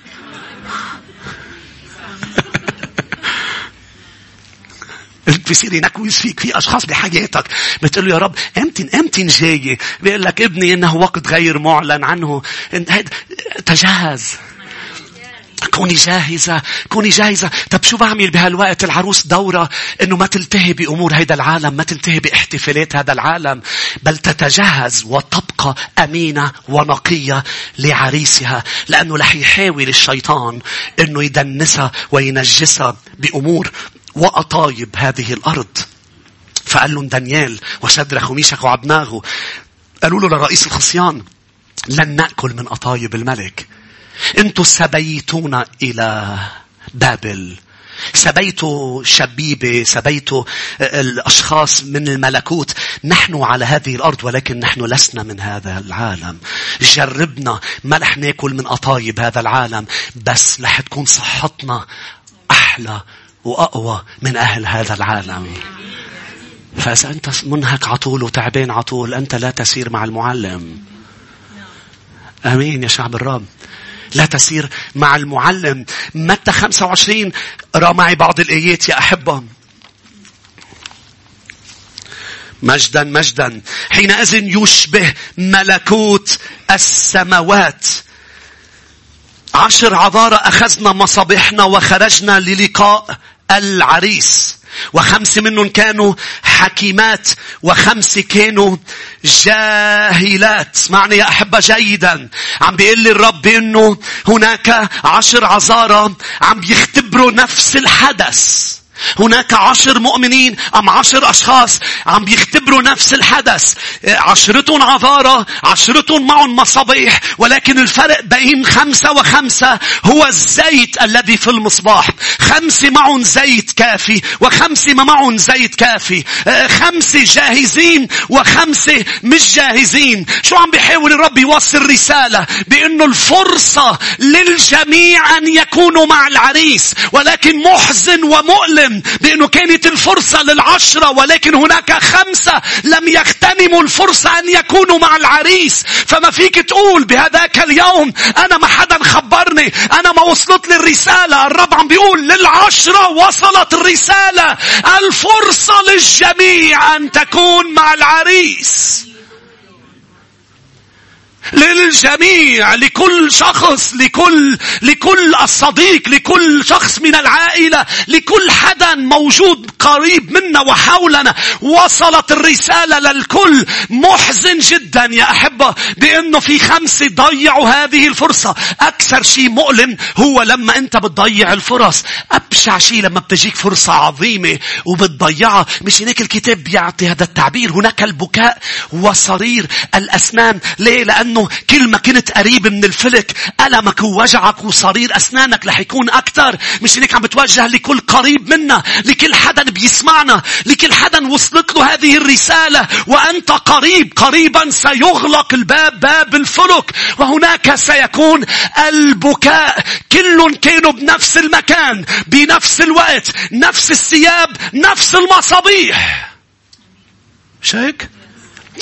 بصير ينكوز فيك في أشخاص بحياتك بتقول له يا رب إمتى إمتى جاي بيقول لك ابني إنه وقت غير معلن عنه. تجهز. كوني جاهزة كوني جاهزة. طب شو بعمل بهالوقت العروس دورة إنه ما تلتهي بأمور هيدا العالم ما تلتهي باحتفالات هذا العالم بل تتجهز وتبقى أمينة ونقية لعريسها لأنه رح يحاول الشيطان إنه يدنسها وينجسها بأمور وأطايب هذه الأرض. فقال لهم دانيال وشدرخ وميشك وعبناغو. قالوا له لرئيس الخصيان لن نأكل من أطايب الملك. أنتم سبيتونا إلى بابل سبيتوا شبيبة سبيتوا الأشخاص من الملكوت نحن على هذه الأرض ولكن نحن لسنا من هذا العالم جربنا ما رح ناكل من أطايب هذا العالم بس رح تكون صحتنا أحلى وأقوى من أهل هذا العالم. فإذا أنت منهك عطول وتعبان عطول أنت لا تسير مع المعلم. آمين يا شعب الرب. لا تسير مع المعلم. متى 25 رأى معي بعض الآيات يا أحبة. مجدا مجدا حينئذ يشبه ملكوت السماوات عشر عذارى أخذنا مصابيحنا وخرجنا للقاء العريس وخمس منهم كانوا حكيمات وخمس كانوا جاهلات. اسمعني يا أحبة جيدا. عم بيقول لي الرب إنه هناك عشر عذارى عم بيختبروا نفس الحدث. هناك عشر مؤمنين أم عشر أشخاص عم بيختبروا نفس الحدث. عشرتهم عذارى، عشرتهم معهم مصابيح، ولكن الفرق بين خمسة وخمسة هو الزيت الذي في المصباح. خمسة معهم زيت كافي، وخمسة ما معهم زيت كافي. خمسة جاهزين وخمسة مش جاهزين. شو عم بيحاول الرب يوصل رسالة؟ بأنه الفرصة للجميع أن يكونوا مع العريس، ولكن محزن ومؤلم العالم بأنه كانت الفرصة للعشرة ولكن هناك خمسة لم يغتنموا الفرصة أن يكونوا مع العريس. فما فيك تقول بهذاك اليوم أنا ما حدا خبرني أنا ما وصلت لي الرسالة الرب عم بيقول للعشرة وصلت الرسالة. الفرصة للجميع أن تكون مع العريس. للجميع لكل شخص لكل لكل الصديق لكل شخص من العائلة لكل حدا موجود قريب منا وحولنا. وصلت الرسالة للكل. محزن جدا يا أحبة بأنه في خمسة ضيعوا هذه الفرصة. أكثر شيء مؤلم هو لما أنت بتضيع الفرص. أبشع شيء لما بتجيك فرصة عظيمة وبتضيعها. مش هناك الكتاب بيعطي هذا التعبير. هناك البكاء وصرير الأسنان. ليه؟ لأنه لأنه كل ما كنت قريب من الفلك ألمك ووجعك وصرير أسنانك رح يكون أكثر. مش إنك عم بتوجه لكل قريب منا لكل حدا بيسمعنا لكل حدا وصلت له هذه الرسالة. وأنت قريب قريبا سيغلق الباب باب الفلك. وهناك سيكون البكاء. كل كانوا بنفس المكان بنفس الوقت نفس الثياب نفس المصابيح. مش هيك؟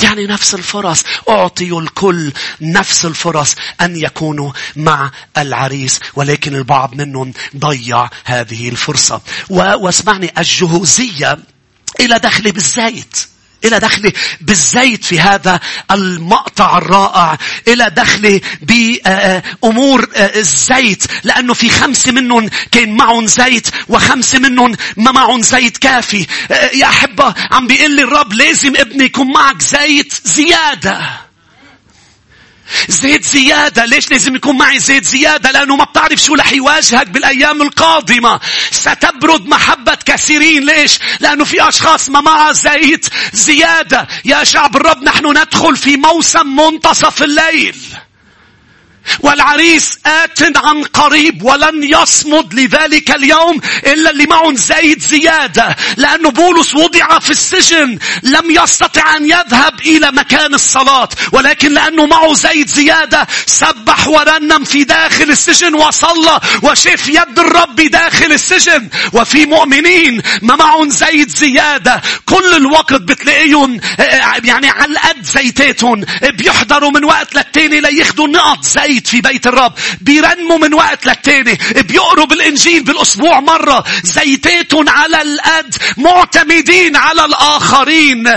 يعني نفس الفرص. أعطيوا الكل نفس الفرص أن يكونوا مع العريس ولكن البعض منهم ضيع هذه الفرصة. واسمعني الجهوزية إلى دخل بالزيت. إلى دخله بالزيت في هذا المقطع الرائع. إلى دخله بأمور الزيت. لأنه في خمسة منهم كان معهم زيت وخمسة منهم ما معهم زيت كافي. يا أحبة عم بيقول لي الرب لازم ابني يكون معك زيت زيادة. زيت زيادة. ليش لازم يكون معي زيت زيادة؟ لأنه ما بتعرف شو رح يواجهك بالأيام القادمة. ستبرد محبة كثيرين. ليش؟ لأنه في أشخاص ما معها زيت زيادة. يا شعب الرب نحن ندخل في موسم منتصف الليل. والعريس آت عن قريب ولن يصمد لذلك اليوم إلا اللي معهم زيت زيادة لأنه بولس وضع في السجن لم يستطع أن يذهب إلى مكان الصلاة ولكن لأنه معه زيت زيادة سبح ورنم في داخل السجن وصلى وشاف يد الرب داخل السجن وفي مؤمنين ما معهم زيت زيادة. كل الوقت بتلاقيهم يعني على القد زيتاتهم بيحضروا من وقت للتاني لياخدوا نقط زيت بيت في بيت الرب بيرنموا من وقت للتاني بيقروا بالإنجيل بالأسبوع مرة زيتاتهم على القد معتمدين على الآخرين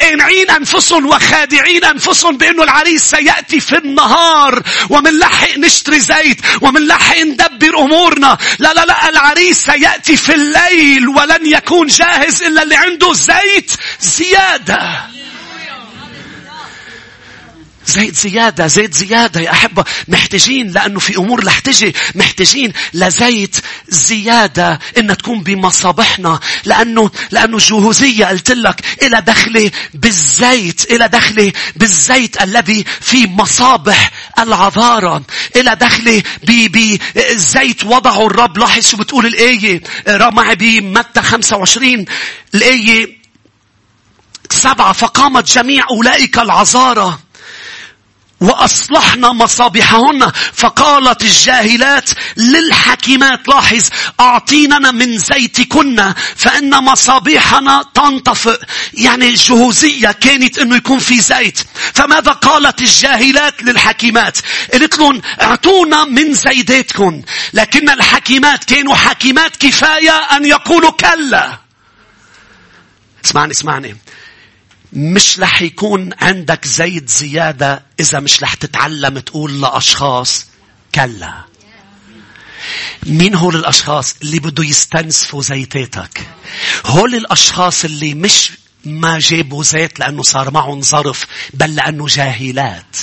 قانعين أنفسهم وخادعين أنفسهم بأنه العريس سيأتي في النهار ومن لحق نشتري زيت ومن لحق ندبر أمورنا. لا لا لا العريس سيأتي في الليل ولن يكون جاهز إلا اللي عنده زيت زيادة. زيت زيادة زيت زيادة يا أحبة. محتاجين لأنه في أمور رح تجي. محتاجين لزيت زيادة إن تكون بمصابحنا. لأنه لأنه الجهوزية قلت لك إلى دخلة بالزيت إلى دخلة بالزيت الذي في مصابح العذارى. إلى دخلة بالزيت وضعه الرب. لاحظ شو بتقول الآية. معي بمتى 25 الآية سبعة. فقامت جميع أولئك العذارى. وأصلحنا مصابيحهن. فقالت الجاهلات للحكيمات لاحظ أعطيننا من زيتكن فإن مصابيحنا تنطفئ. يعني الجهوزية كانت أنه يكون في زيت. فماذا قالت الجاهلات للحكيمات؟ قلت لهم أعطونا من زيداتكم لكن الحكيمات كانوا حكيمات كفاية أن يقولوا كلا. اسمعني اسمعني. مش رح يكون عندك زيت زيادة إذا مش رح تتعلم تقول لأشخاص كلا. مين هول الأشخاص اللي بده يستنسفوا زيتاتك؟ هول الأشخاص اللي مش ما جابوا زيت لأنه صار معهم ظرف بل لأنه جاهلات.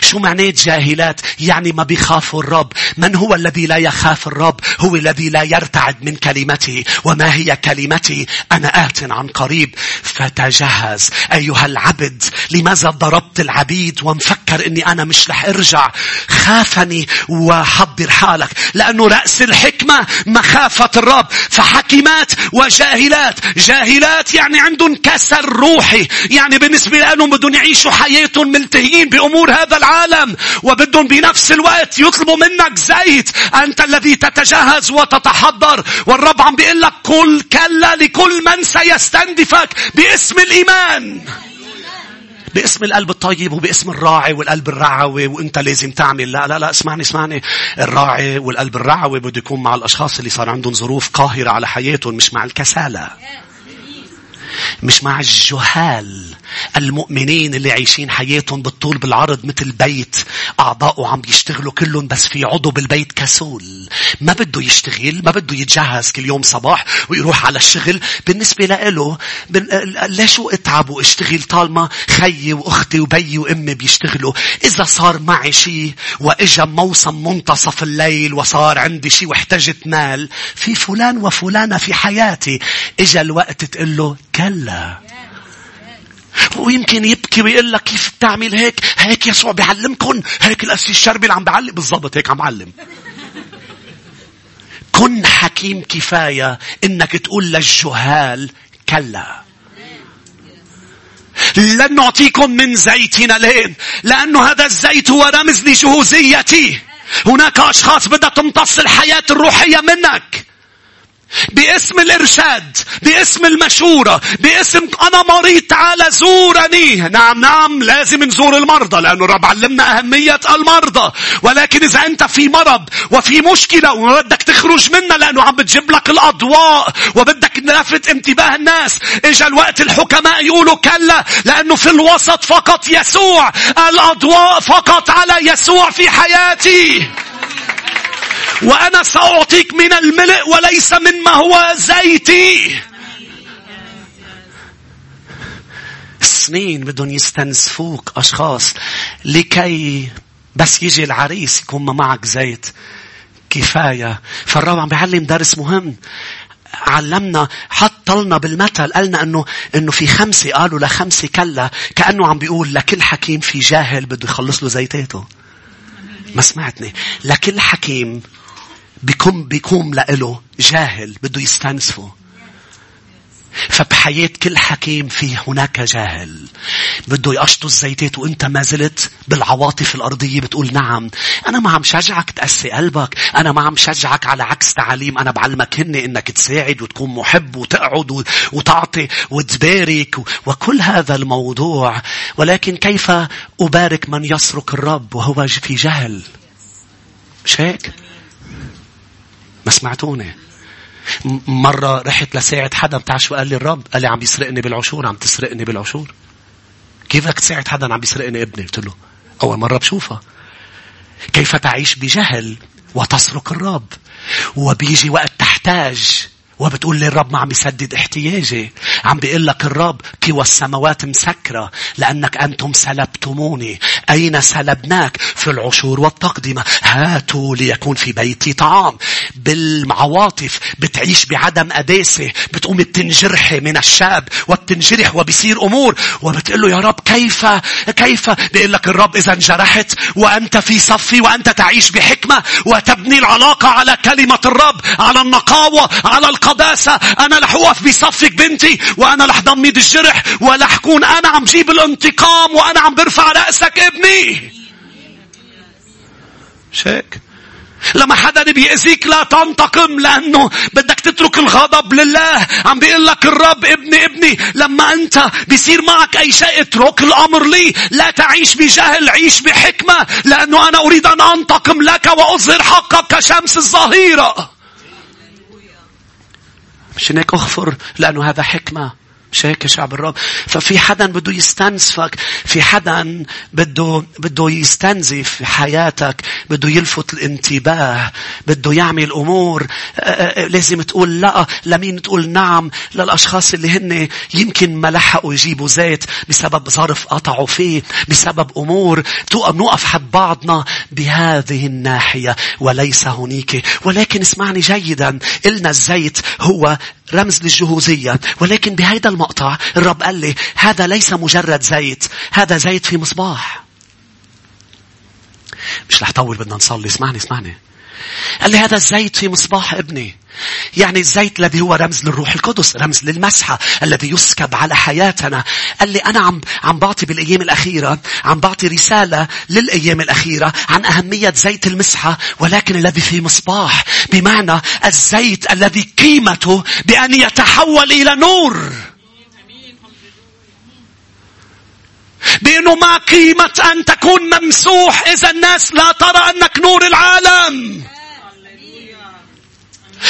شو معناه جاهلات؟ يعني ما بيخافوا الرب. من هو الذي لا يخاف الرب؟ هو الذي لا يرتعد من كلمته. وما هي كلمتي؟ أنا آت عن قريب. فتجهز أيها العبد. لماذا ضربت العبيد ومفكر أني أنا مش رح أرجع؟ خافني وحضر حالك. لأنه رأس الحكمة مخافة الرب. فحكيمات وجاهلات. جاهلات يعني عندهم كسر روحي. يعني بالنسبة لهم بدهم يعيشوا حياتهم ملتهيين بأمور هذا هذا العالم وبدهم بنفس الوقت يطلبوا منك زيت. أنت الذي تتجهز وتتحضر والرب عم بيقول لك كل كلا لكل من سيستندفك باسم الإيمان. باسم القلب الطيب وباسم الراعي والقلب الرعوي وإنت لازم تعمل. لا لا لا اسمعني اسمعني. الراعي والقلب الرعوي بده يكون مع الأشخاص اللي صار عندهم ظروف قاهرة على حياتهم مش مع الكسالة. مش مع الجهال المؤمنين اللي عايشين حياتهم بالطول بالعرض مثل بيت أعضاؤه عم بيشتغلوا كلهم بس في عضو بالبيت كسول. ما بده يشتغل ما بده يتجهز كل يوم صباح ويروح على الشغل. بالنسبة له ليش اتعب واشتغل طالما خيي وأختي وبيي وأمي بيشتغلوا؟ إذا صار معي شيء وإجا موسم منتصف الليل وصار عندي شيء واحتجت مال في فلان وفلانة في حياتي. إجا الوقت تقول له كلا ويمكن يبكي ويقول لك كيف بتعمل هيك؟ هيك يسوع بيعلمكم هيك الأسيس الشربي اللي عم بيعلم بالضبط هيك عم علم كن حكيم كفاية إنك تقول للجهال كلا. لن نعطيكم من زيتنا لين لأنه هذا الزيت هو رمز لجهوزيتي. هناك أشخاص بدها تمتص الحياة الروحية منك. باسم الإرشاد باسم المشورة باسم أنا مريض تعال زورني. نعم نعم لازم نزور المرضى لأنه الرب علمنا أهمية المرضى. ولكن إذا أنت في مرض وفي مشكلة وبدك تخرج منها لأنه عم بتجيب لك الأضواء وبدك نلفت انتباه الناس إجا الوقت الحكماء يقولوا كلا لأنه في الوسط فقط يسوع الأضواء فقط على يسوع في حياتي. وأنا سأعطيك من الملء وليس من ما هو زيتي. سنين بدهم يستنسفوك أشخاص لكي بس يجي العريس يكون ما معك زيت. كفاية. فالرب عم بيعلم درس مهم. علمنا حط لنا بالمثل. قالنا انه إنه في خمسة قالوا لخمسة كلا. كأنه عم بيقول لكل حكيم في جاهل بده يخلص له زيتاته ما سمعتني. لكل حكيم بيكون بيكون لإله جاهل بده يستنسفه فبحياة كل حكيم في هناك جاهل. بده يقشطوا الزيتات وانت ما زلت بالعواطف الأرضية بتقول نعم أنا ما عم شجعك تقسي قلبك أنا ما عم شجعك على عكس تعاليم أنا بعلمك هني إنك تساعد وتكون محب وتقعد وتعطي وتبارك وكل هذا الموضوع. ولكن كيف أبارك من يسرق الرب وهو في جهل؟ هيك؟ ما سمعتوني. مرة رحت لساعد حدا بتاع شو قال لي الرب؟ قال لي عم بيسرقني بالعشور عم تسرقني بالعشور. كيف بدك تساعد حدا عم بيسرقني ابني؟ قلت له أول مرة بشوفها. كيف تعيش بجهل وتسرق الرب؟ وبيجي وقت تحتاج وبتقول لي الرب ما عم يسدد احتياجي. عم بيقول لك الرب كي السماوات مسكرة لأنك أنتم سلبتموني. أين سلبناك؟ في العشور والتقدمة هاتوا ليكون في بيتي طعام. بالعواطف بتعيش بعدم أداسة. بتقوم بتنجرحي من الشاب وبتنجرح وبيصير أمور. وبتقول له يا رب كيف؟ كيف؟ بيقول لك الرب إذا انجرحت وأنت في صفي وأنت تعيش بحكمة وتبني العلاقة على كلمة الرب على النقاوة على القوة القداسة أنا رح أوقف بصفك بنتي وأنا رح ضميد الجرح ولا حكون أنا عم جيب الانتقام وأنا عم برفع رأسك ابني. شيك. لما حدا بيأذيك لا تنتقم لأنه بدك تترك الغضب لله. عم بيقول لك الرب ابني ابني لما أنت بيصير معك أي شيء اترك الأمر لي. لا تعيش بجهل عيش بحكمة لأنه أنا أريد أن أنتقم لك وأظهر حقك كشمس الظهيرة. مشان هيك أغفر لأنه هذا حكمة. مش هيك شعب الرب. ففي حدا بده يستنزفك في حدا بده بده يستنزف حياتك بده يلفت الانتباه بده يعمل أمور. لازم تقول لا. لمين تقول نعم؟ للأشخاص اللي هن يمكن ما لحقوا يجيبوا زيت بسبب ظرف قطعوا فيه بسبب أمور. نوقف حد بعضنا بهذه الناحية. وليس هنيك. ولكن اسمعني جيدا. قلنا الزيت هو رمز للجهوزية. ولكن بهذا المقطع الرب قال لي هذا ليس مجرد زيت هذا زيت في مصباح. مش رح طول بدنا نصلي. اسمعني اسمعني. قال لي هذا الزيت في مصباح ابني. يعني الزيت الذي هو رمز للروح القدس رمز للمسحة الذي يسكب على حياتنا. قال لي أنا عم, عم بعطي بالأيام الأخيرة عم بعطي رسالة للأيام الأخيرة عن أهمية زيت المسحة ولكن الذي في مصباح بمعنى الزيت الذي قيمته بأن يتحول إلى نور. بأنه ما قيمة أن تكون ممسوح إذا الناس لا ترى أنك نور العالم.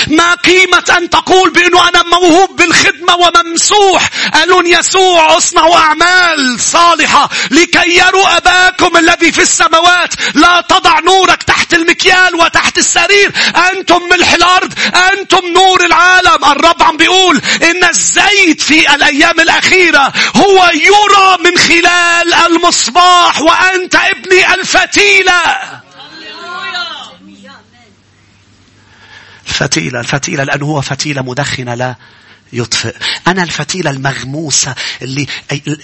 ما قيمة أن تقول بأنه أنا موهوب بالخدمة وممسوح؟ قالون يسوع اصنعوا أعمال صالحة لكي يروا أباكم الذي في السماوات. لا تضع نورك تحت المكيال وتحت السرير. أنتم ملح الأرض أنتم نور العالم. الرب عم بيقول إن الزيت في الأيام الأخيرة هو يرى من خلال المصباح وأنت ابني الفتيلة. الفتيلة الفتيلة لأنه هو فتيلة مدخنة لا. يطفئ. أنا الفتيلة المغموسة اللي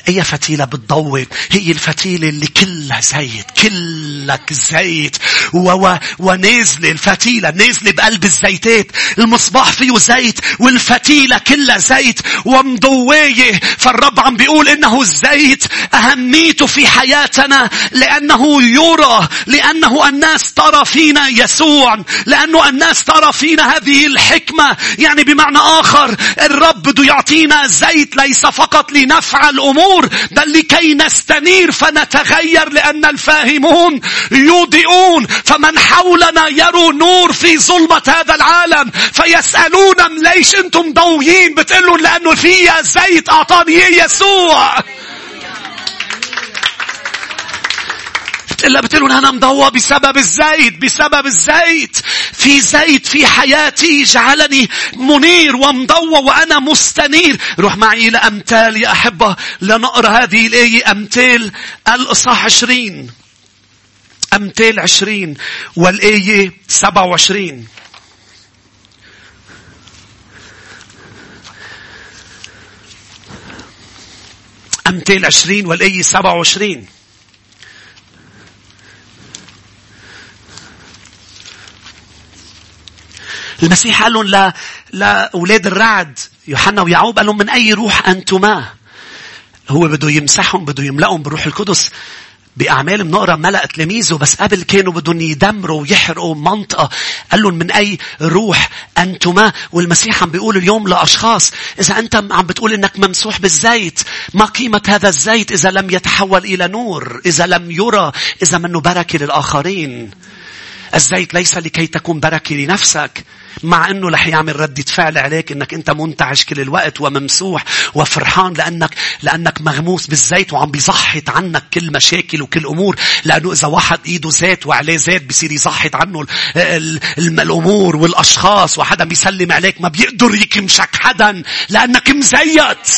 أي فتيلة بتضوي. هي الفتيلة اللي كلها زيت كلك زيت. و... و... ونازلة الفتيلة نازلة بقلب الزيتات. المصباح فيه زيت والفتيلة كلها زيت. ومضوية. فالرب عم بيقول إنه الزيت أهميته في حياتنا. لأنه يرى لأنه الناس ترى فينا يسوع لأنه الناس ترى فينا هذه الحكمة. يعني بمعنى آخر الرب بده يعطينا زيت ليس فقط لنفعل أمور بل لكي نستنير فنتغير لأن الفاهمون يضيئون فمن حولنا يروا نور في ظلمة هذا العالم فيسألون ليش أنتم ضويين بتقولوا لأنه فيها زيت أعطاني يسوع. بتقول بتقول لهم أنا مضوى بسبب الزيت بسبب الزيت. في زيت في حياتي جعلني منير ومضوى وأنا مستنير. روح معي إلى أمثال يا أحبة. لنقرأ هذه الآية أمثال الإصحاح 20 أمثال 20 والآية 27 أمثال 20 والآية 27 المسيح قال لهم لأولاد الرعد. يوحنا ويعقوب قال لهم من أي روح أنتما؟ هو بده يمسحهم بده يملأهم بالروح القدس. بأعمال بنقرا ملأ تلاميذه بس قبل كانوا بدهم يدمروا ويحرقوا منطقة. قال لهم من أي روح أنتما؟ والمسيح عم بيقول اليوم لأشخاص إذا أنت عم بتقول إنك ممسوح بالزيت ما قيمة هذا الزيت إذا لم يتحول إلى نور إذا لم يرى إذا منه بركة للآخرين. الزيت ليس لكي تكون بركة لنفسك مع إنه رح يعمل ردة فعل عليك إنك أنت منتعش كل الوقت وممسوح وفرحان لأنك لأنك مغموس بالزيت وعم بيزحط عنك كل مشاكل وكل أمور لأنه إذا واحد إيده زيت وعليه زيت بصير يزحط عنه الأمور والأشخاص وحدا بيسلم عليك ما بيقدر يكمشك حدا لأنك مزيت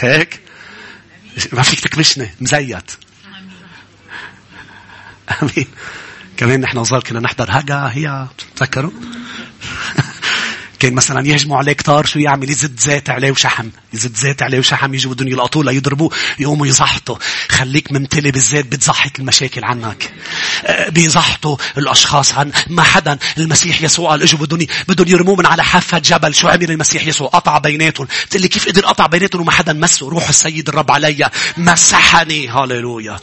هيك؟ ما فيك تكمشني مزيت آمين. كمان نحن صغار كنا نحضر هجا هي تذكروا *laughs* كان مثلا يهجموا عليه كتار شو يعمل؟ يزد زيت عليه وشحم. يزد زيت عليه وشحم يجوا بدهم يلقطوه ليضربوه يقوموا يزحطوا. خليك ممتلي بالزيت بتزحط المشاكل عنك. آه، بيزحطوا الأشخاص عن ما حدا. المسيح يسوع قال اجوا بدهم بدهم يرموه من على حافة جبل. شو عمل المسيح يسوع؟ قطع بيناتهم. بتقول لي كيف قدر قطع بيناتهم وما حدا مسه؟ روح السيد الرب علي مسحني. هاليلويا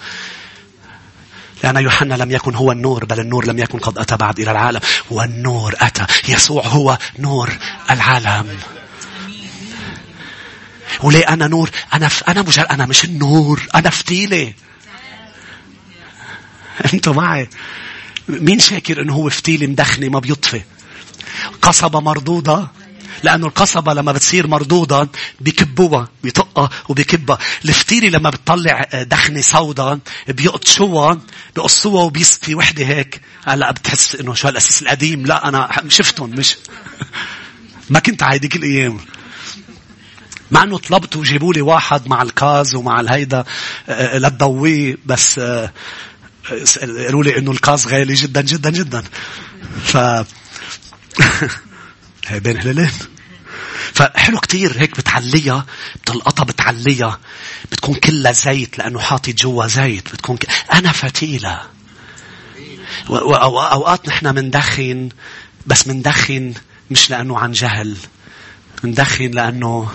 لأن يوحنا لم يكن هو النور بل النور لم يكن قد أتى بعد إلى العالم. والنور أتى. يسوع هو نور العالم. وليه أنا نور؟ أنا ف... أنا مش أنا مش النور. أنا فتيلة أنتوا معي؟ مين شاكر إنه هو فتيلة مدخنة ما بيطفي؟ قصبة مردودة. لأنه القصبة لما بتصير مردودة بيكبوها بيطقها وبيكبها الفتيرة لما بتطلع دخنة سوداء بيقطشوها بيقصوها وبيصفي وحدة هيك. هلا بتحس إنه شو هالأساس القديم؟ لا أنا شفتهم مش. *laughs* ما كنت هيديك الأيام مع إنه طلبت وجيبوا لي واحد مع الكاز ومع الهيدا آه، لتضويه بس آه، قالوا لي إنه الكاز غالي جدا جدا جدا. ف *laughs* بين هلالين فحلو كتير هيك بتعليها بتلقطها بتعليها. بتكون كلها زيت لأنه حاطط جوا زيت بتكون ك... أنا فتيلة. وأوقات نحن مندخن بس مندخن مش لأنه عن جهل. مندخن لأنه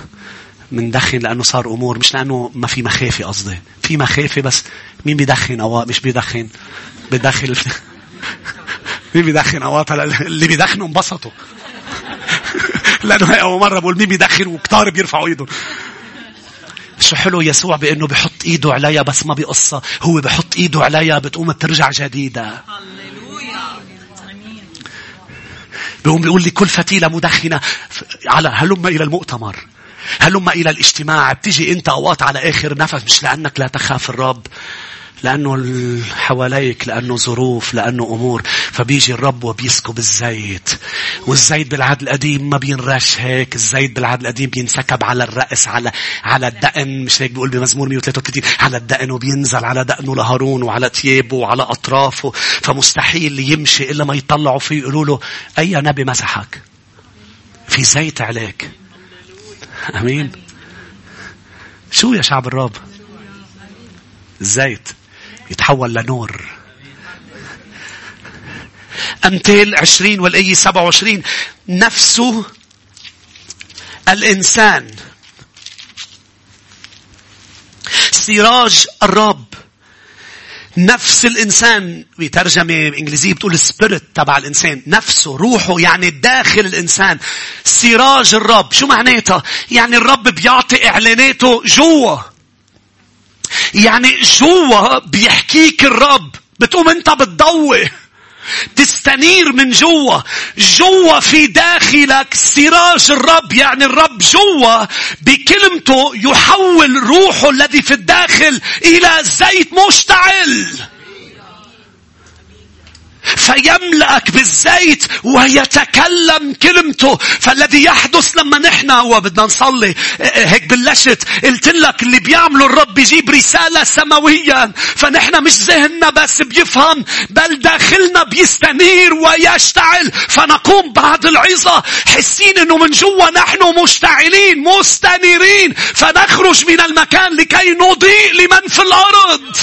مندخن لأنه صار أمور مش لأنه ما في مخافة قصدي. في مخافة بس مين بيدخن أوقات مش بيدخن بدخل *laughs* مين بيدخن أوقات اللي بيدخنوا انبسطوا. لأنه هي أول مرة بقول مين بيدخن وكتار بيرفعوا إيدهم. شو حلو يسوع بأنه بيحط إيده عليها بس ما بيقصها. هو بيحط إيده عليها بتقوم بترجع جديدة. بيقوم بيقول لي كل فتيلة مدخنة على هلم إلى المؤتمر. هلم إلى الاجتماع. بتيجي أنت أوقات على آخر نفس مش لأنك لا تخاف الرب. لأنه حواليك لأنه ظروف لأنه أمور. فبيجي الرب وبيسكب الزيت. والزيت بالعهد القديم ما بينرش هيك. الزيت بالعهد القديم بينسكب على الرأس على على الدقن. مش هيك بيقول بمزمور 133 على الدقن وبينزل على دقنه لهارون وعلى ثيابه وعلى أطرافه. فمستحيل يمشي إلا ما يطلعوا فيه يقولوا له أي نبي مسحك؟ في زيت عليك. أمين. شو يا شعب الرب؟ الزيت يتحول لنور. أمثال عشرين والأي سبعة وعشرين. نفسه الإنسان. سراج الرب. نفس الإنسان. بترجمة إنجليزية بتقول سبيريت تبع الإنسان. نفسه روحه يعني داخل الإنسان. سراج الرب. شو معناتها؟ يعني الرب بيعطي إعلاناته جوا. يعني جوا بيحكيك الرب. بتقوم انت بتضوي. تستنير من جوا. جوا في داخلك سراج الرب. يعني الرب جوا بكلمته يحول روحه الذي في الداخل إلى زيت مشتعل. فيملأك بالزيت ويتكلم كلمته. فالذي يحدث لما نحن وبدنا نصلي هيك بلشت قلت لك اللي بيعمله الرب بيجيب رسالة سماوية فنحن مش ذهننا بس بيفهم بل داخلنا بيستنير ويشتعل. فنقوم بعد العظة حسين إنه من جوا نحن مشتعلين مستنيرين. فنخرج من المكان لكي نضيء لمن في الأرض.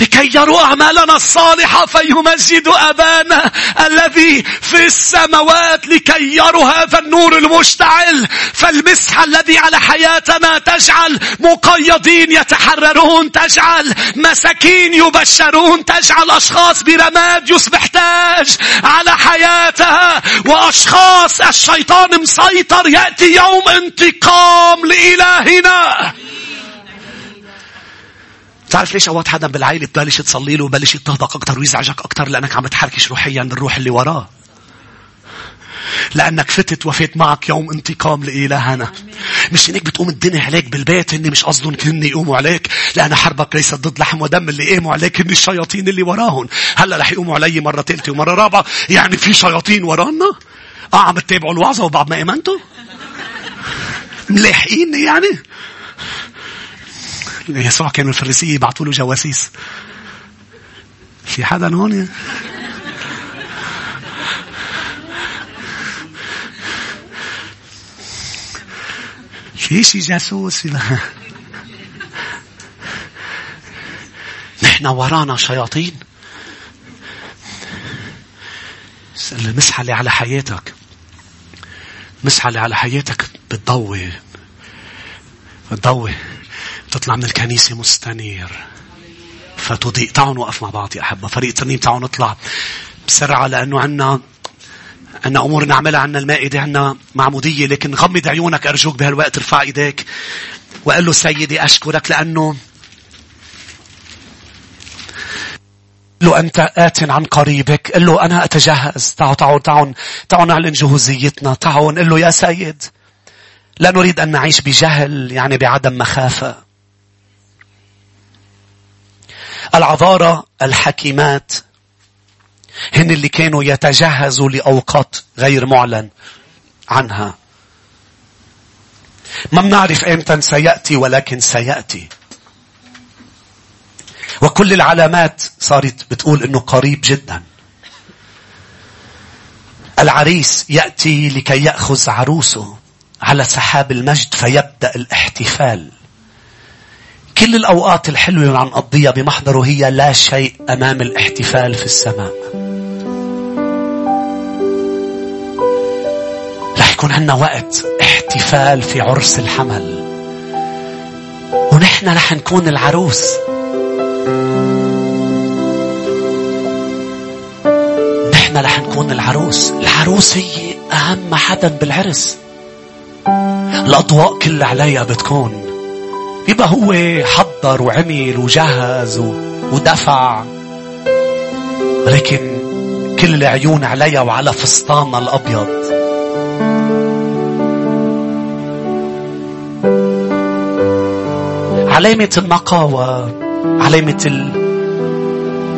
لكي يروا أعمالنا الصالحة فيمجدوا أبانا الذي في السماوات لكي يروا هذا النور المشتعل. فالمسحة الذي على حياتنا تجعل مقيدين يتحررون تجعل مساكين يبشرون تجعل أشخاص برماد يصبح تاج على حياتها. وأشخاص الشيطان مسيطر يأتي يوم انتقام لإلهنا. تعرف ليش أوقات حدا بالعائلة ببلش تصلي له وبلش يضطهدك أكثر ويزعجك أكثر لأنك عم تحركش روحيا بالروح اللي وراه. لأنك فتت وفات معك يوم انتقام لإلهنا. مش هيك بتقوم الدنيا عليك بالبيت إني مش قصدهم كن يقوموا عليك لأن حربك ليست ضد لحم ودم اللي قاموا عليك إن الشياطين اللي وراهم. هلأ رح يقوموا علي مرة ثالثة ومرة رابعة يعني في شياطين ورانا؟ آه عم تتابعوا الوعظة وبعد ما آمنتوا؟ ملاحقيني يعني؟ يسوع كانوا الفريسية يبعثوا له جواسيس. في حدا هون؟ في شي جاسوس؟ نحن ورانا شياطين. المسحة اللي على حياتك. اللي على حياتك بتضوي. بتضوي. تطلع من الكنيسة مستنير. فتضيء تعالوا نوقف مع بعض يا أحبة. فريق الترنيم تعالوا نطلع بسرعة لأنه عنا عنا أمور نعملها عنا المائدة عنا معمودية. لكن غمض عيونك أرجوك بهالوقت ارفع إيديك وقال له سيدي أشكرك لأنه له أنت آت عن قريبك. قل له أنا أتجهز. تعالوا تعالوا تعالوا تعالوا نعلن جهوزيتنا. تعالوا نقول له يا سيد لا نريد أن نعيش بجهل يعني بعدم مخافة. العذارى الحكيمات هن اللي كانوا يتجهزوا لأوقات غير معلن عنها. ما بنعرف إمتى سيأتي ولكن سيأتي. وكل العلامات صارت بتقول إنه قريب جدا. العريس يأتي لكي يأخذ عروسه على سحاب المجد فيبدأ الاحتفال. كل الأوقات الحلوة اللي عم نقضيها بمحضره هي لا شيء أمام الاحتفال في السماء. رح يكون عندنا وقت احتفال في عرس الحمل. ونحن رح نكون العروس. نحن رح نكون العروس. العروس هي أهم حدا بالعرس. الأضواء كلها عليها بتكون يبقى هو حضر وعمل وجهز ودفع. لكن كل العيون عليها وعلى فستاننا الأبيض. علامة النقاوة علامة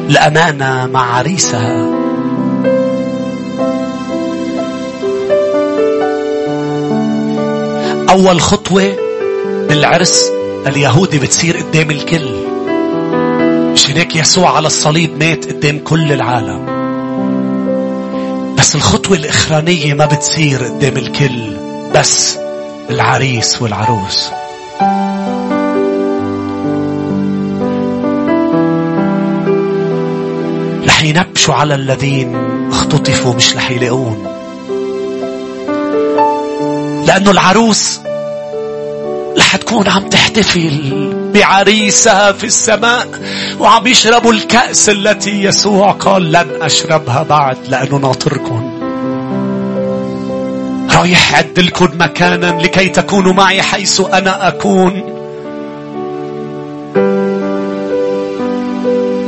الأمانة مع عريسها. أول خطوة بالعرس اليهودي بتصير قدام الكل. مش هيك يسوع على الصليب مات قدام كل العالم. بس الخطوة الإخرانية ما بتصير قدام الكل بس العريس والعروس. رح ينبشوا على الذين اختطفوا مش رح يلاقون. لأنه العروس رح تكون عم تحتفل بعريسها في السماء وعم يشربوا الكأس التي يسوع قال لن أشربها بعد لأنه ناطركم. رايح أعد لكم مكانا لكي تكونوا معي حيث أنا أكون.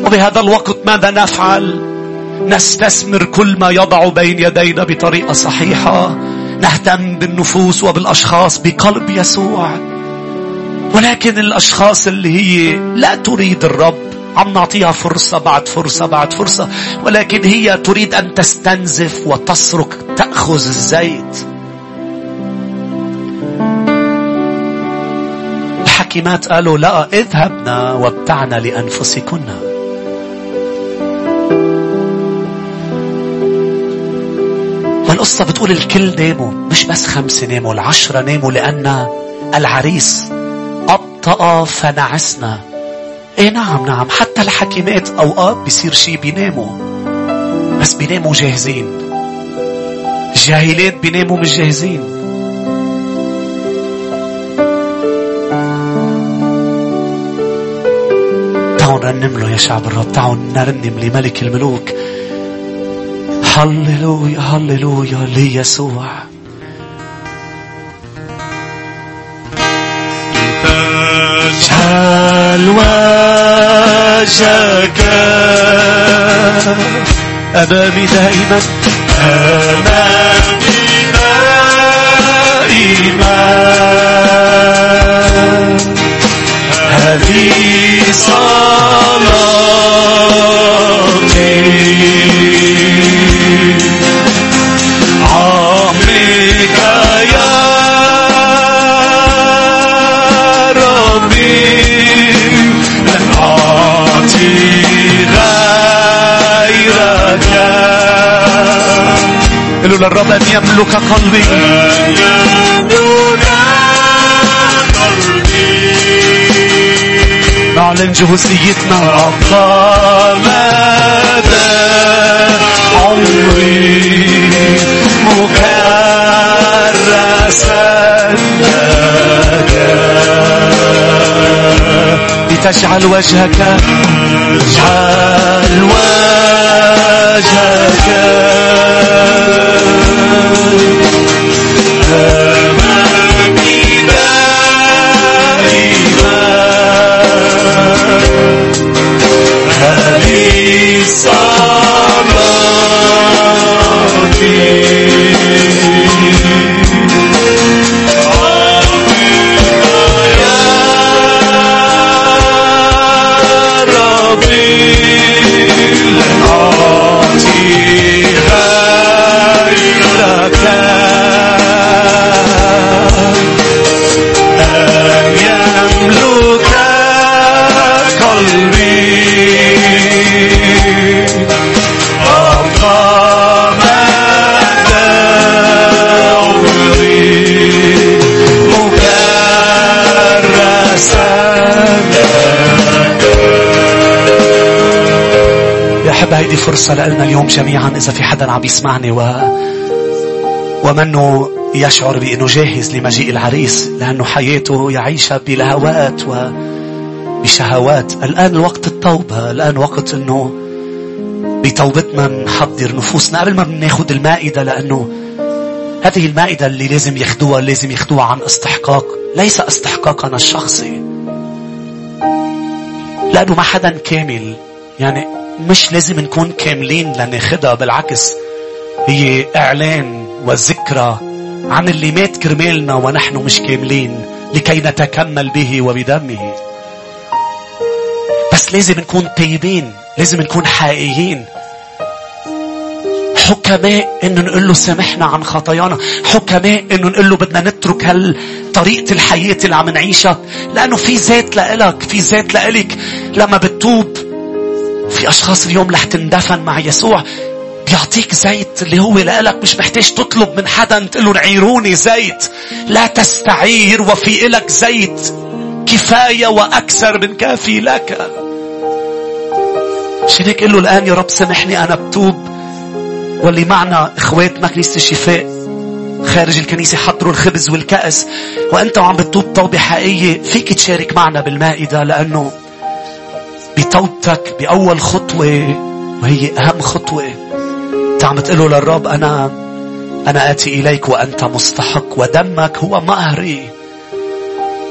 وبهذا الوقت ماذا نفعل؟ نستثمر كل ما يضع بين يدينا بطريقة صحيحة. نهتم بالنفوس وبالأشخاص بقلب يسوع. ولكن الأشخاص اللي هي لا تريد الرب عم نعطيها فرصة بعد فرصة بعد فرصة ولكن هي تريد أن تستنزف وتسرق تأخذ الزيت. الحكيمات قالوا لا اذهبنا وابتعنا لأنفسكن. والقصة بتقول الكل ناموا مش بس خمسة ناموا العشرة ناموا لأن العريس أبطأ فنعسنا إيه نعم نعم. حتى الحكيمات أوقات بيصير شي بيناموا بس بيناموا جاهزين. الجاهلات بيناموا مش جاهزين. تعالوا نرنم له يا شعب الرب. تعالوا نرنم لملك الملوك. هللويا هللويا ليسوع. اجعل وجهك أمامي دائما أمامي دائما. هذه يملك قلبي. نعلن جهوزيتنا أبقى مدى عمري مكرسا لك لتجعل وجهك اجعل وجهك. هيدي فرصة لنا اليوم جميعا إذا في حدا عم يسمعني و... ومنه يشعر بأنه جاهز لمجيء العريس لأنه حياته يعيشها بلهوات وبشهوات الآن الوقت التوبة الآن وقت أنه بتوبتنا نحضر نفوسنا قبل ما بناخد المائدة لأنه هذه المائدة اللي لازم ياخدوها لازم ياخدوها عن استحقاق. ليس استحقاقنا الشخصي. لأنه ما حدا كامل. يعني مش لازم نكون كاملين لناخدها بالعكس. هي إعلان وذكرى عن اللي مات كرمالنا ونحن مش كاملين لكي نتكمل به وبدمه. بس لازم نكون طيبين لازم نكون حقيقيين. حكماء انه نقول له سامحنا عن خطايانا. حكماء انه نقول له بدنا نترك هالطريقة الحياة اللي عم نعيشها. لأنه في ذات لإلك في ذات لإلك. لما بتوب في أشخاص اليوم رح تندفن مع يسوع. بيعطيك زيت اللي هو لك مش محتاج تطلب من حدا. تقول له نعيروني زيت. لا تستعير وفي إلك زيت. كفاية وأكثر من كافي لك. عشان هيك له الآن؟ يا رب سامحني أنا بتوب. واللي معنا إخواتنا كنيسة الشفاء خارج الكنيسة حضروا الخبز والكأس. وأنت وعم بتوب توبة حقيقية فيك تشارك معنا بالمائدة لأنه بتوبتك بأول خطوة وهي أهم خطوة. أنت عم تقول للرب أنا أنا آتي إليك وأنت مستحق ودمك هو مهري.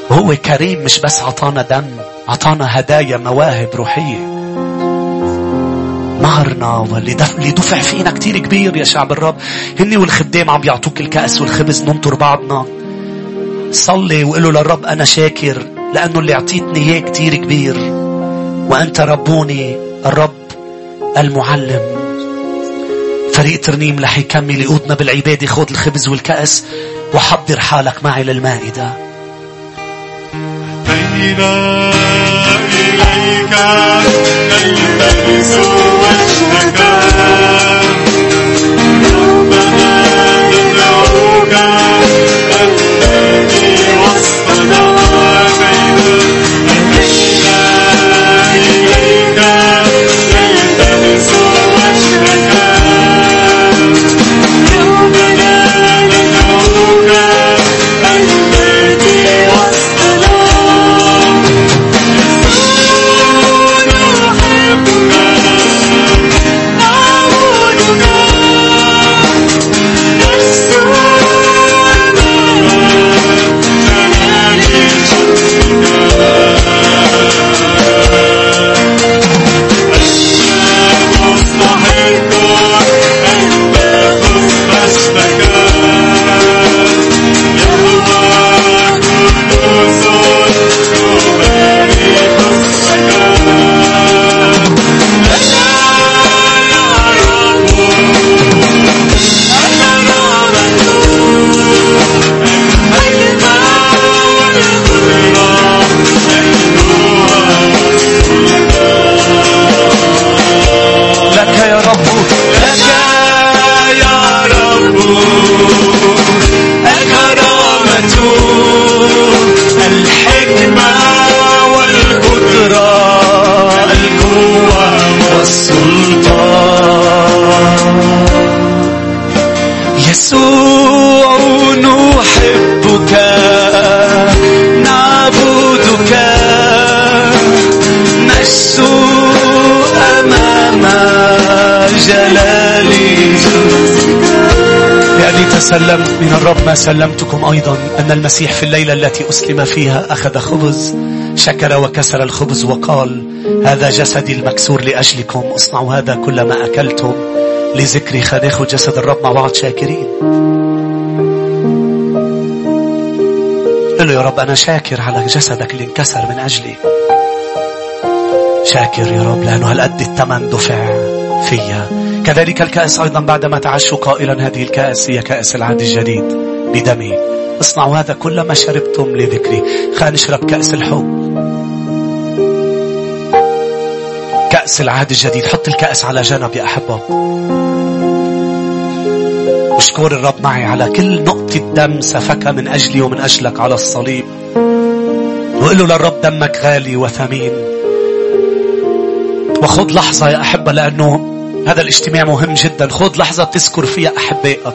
وهو كريم مش بس عطانا دم عطانا هدايا مواهب روحية. مهرنا واللي دفع فينا كتير كبير يا شعب الرب. هني والخدام عم يعطوك الكأس والخبز ننطر بعضنا. صلي وقول له للرب أنا شاكر لأنه اللي أعطيتني إياه كتير كبير. وأنت ربوني الرب المعلم. فريق ترنيم رح يكمل يقودنا بالعبادة خذ الخبز والكأس وحضر حالك معي للمائدة. إليك. سلمت من الرب ما سلمتكم أيضا أن المسيح في الليلة التي أسلم فيها أخذ خبز شكر وكسر الخبز وقال هذا جسدي المكسور لأجلكم اصنعوا هذا كلما أكلتم لذكري خناخ جسد الرب مع بعض شاكرين. قل له يا رب أنا شاكر على جسدك اللي انكسر من أجلي. شاكر يا رب لأنه هالقد الثمن دفع فيا؟ كذلك الكأس أيضا بعدما تعشوا قائلا هذه الكأس هي كأس العهد الجديد بدمي. اصنعوا هذا كلما شربتم لذكري. خلينا نشرب كأس الحب. كأس العهد الجديد. حط الكأس على جنب يا أحبة. اشكر الرب معي على كل نقطة دم سفكها من أجلي ومن أجلك على الصليب. وقل له للرب دمك غالي وثمين. وخذ لحظة يا أحبة لأنه هذا الاجتماع مهم جدا. خذ لحظة تذكر فيها أحبائك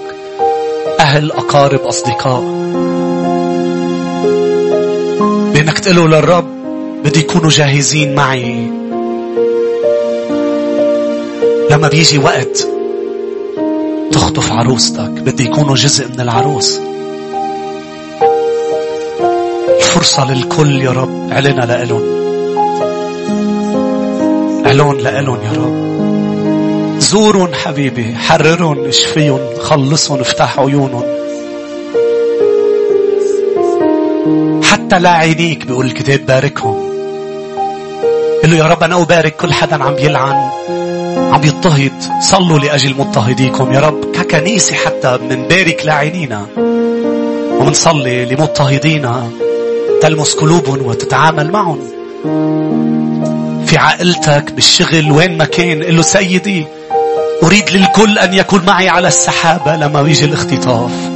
أهل أقارب أصدقاء. بأنك تقول للرب بدي يكونوا جاهزين معي. لما بيجي وقت تخطف عروستك بدي يكونوا جزء من العروس. الفرصة للكل يا رب. اعلنها لإلهم. اعلن لإلهم يا رب. زورهم حبيبي حررهم اشفيهم خلصهم افتح عيونهم حتى لاعينيك بيقول الكتاب باركهم. قل له يا رب أنا أبارك كل حدا عم يلعن عم يضطهد. صلوا لأجل مضطهديكم. يا رب ككنيسة حتى بنبارك لاعينينا ومنصلي لمضطهدينا. تلمس قلوبهم وتتعامل معهم. في عائلتك بالشغل وين ما كان قل له سيدي أريد للكل أن يكون معي على السحابة لما يجي الاختطاف.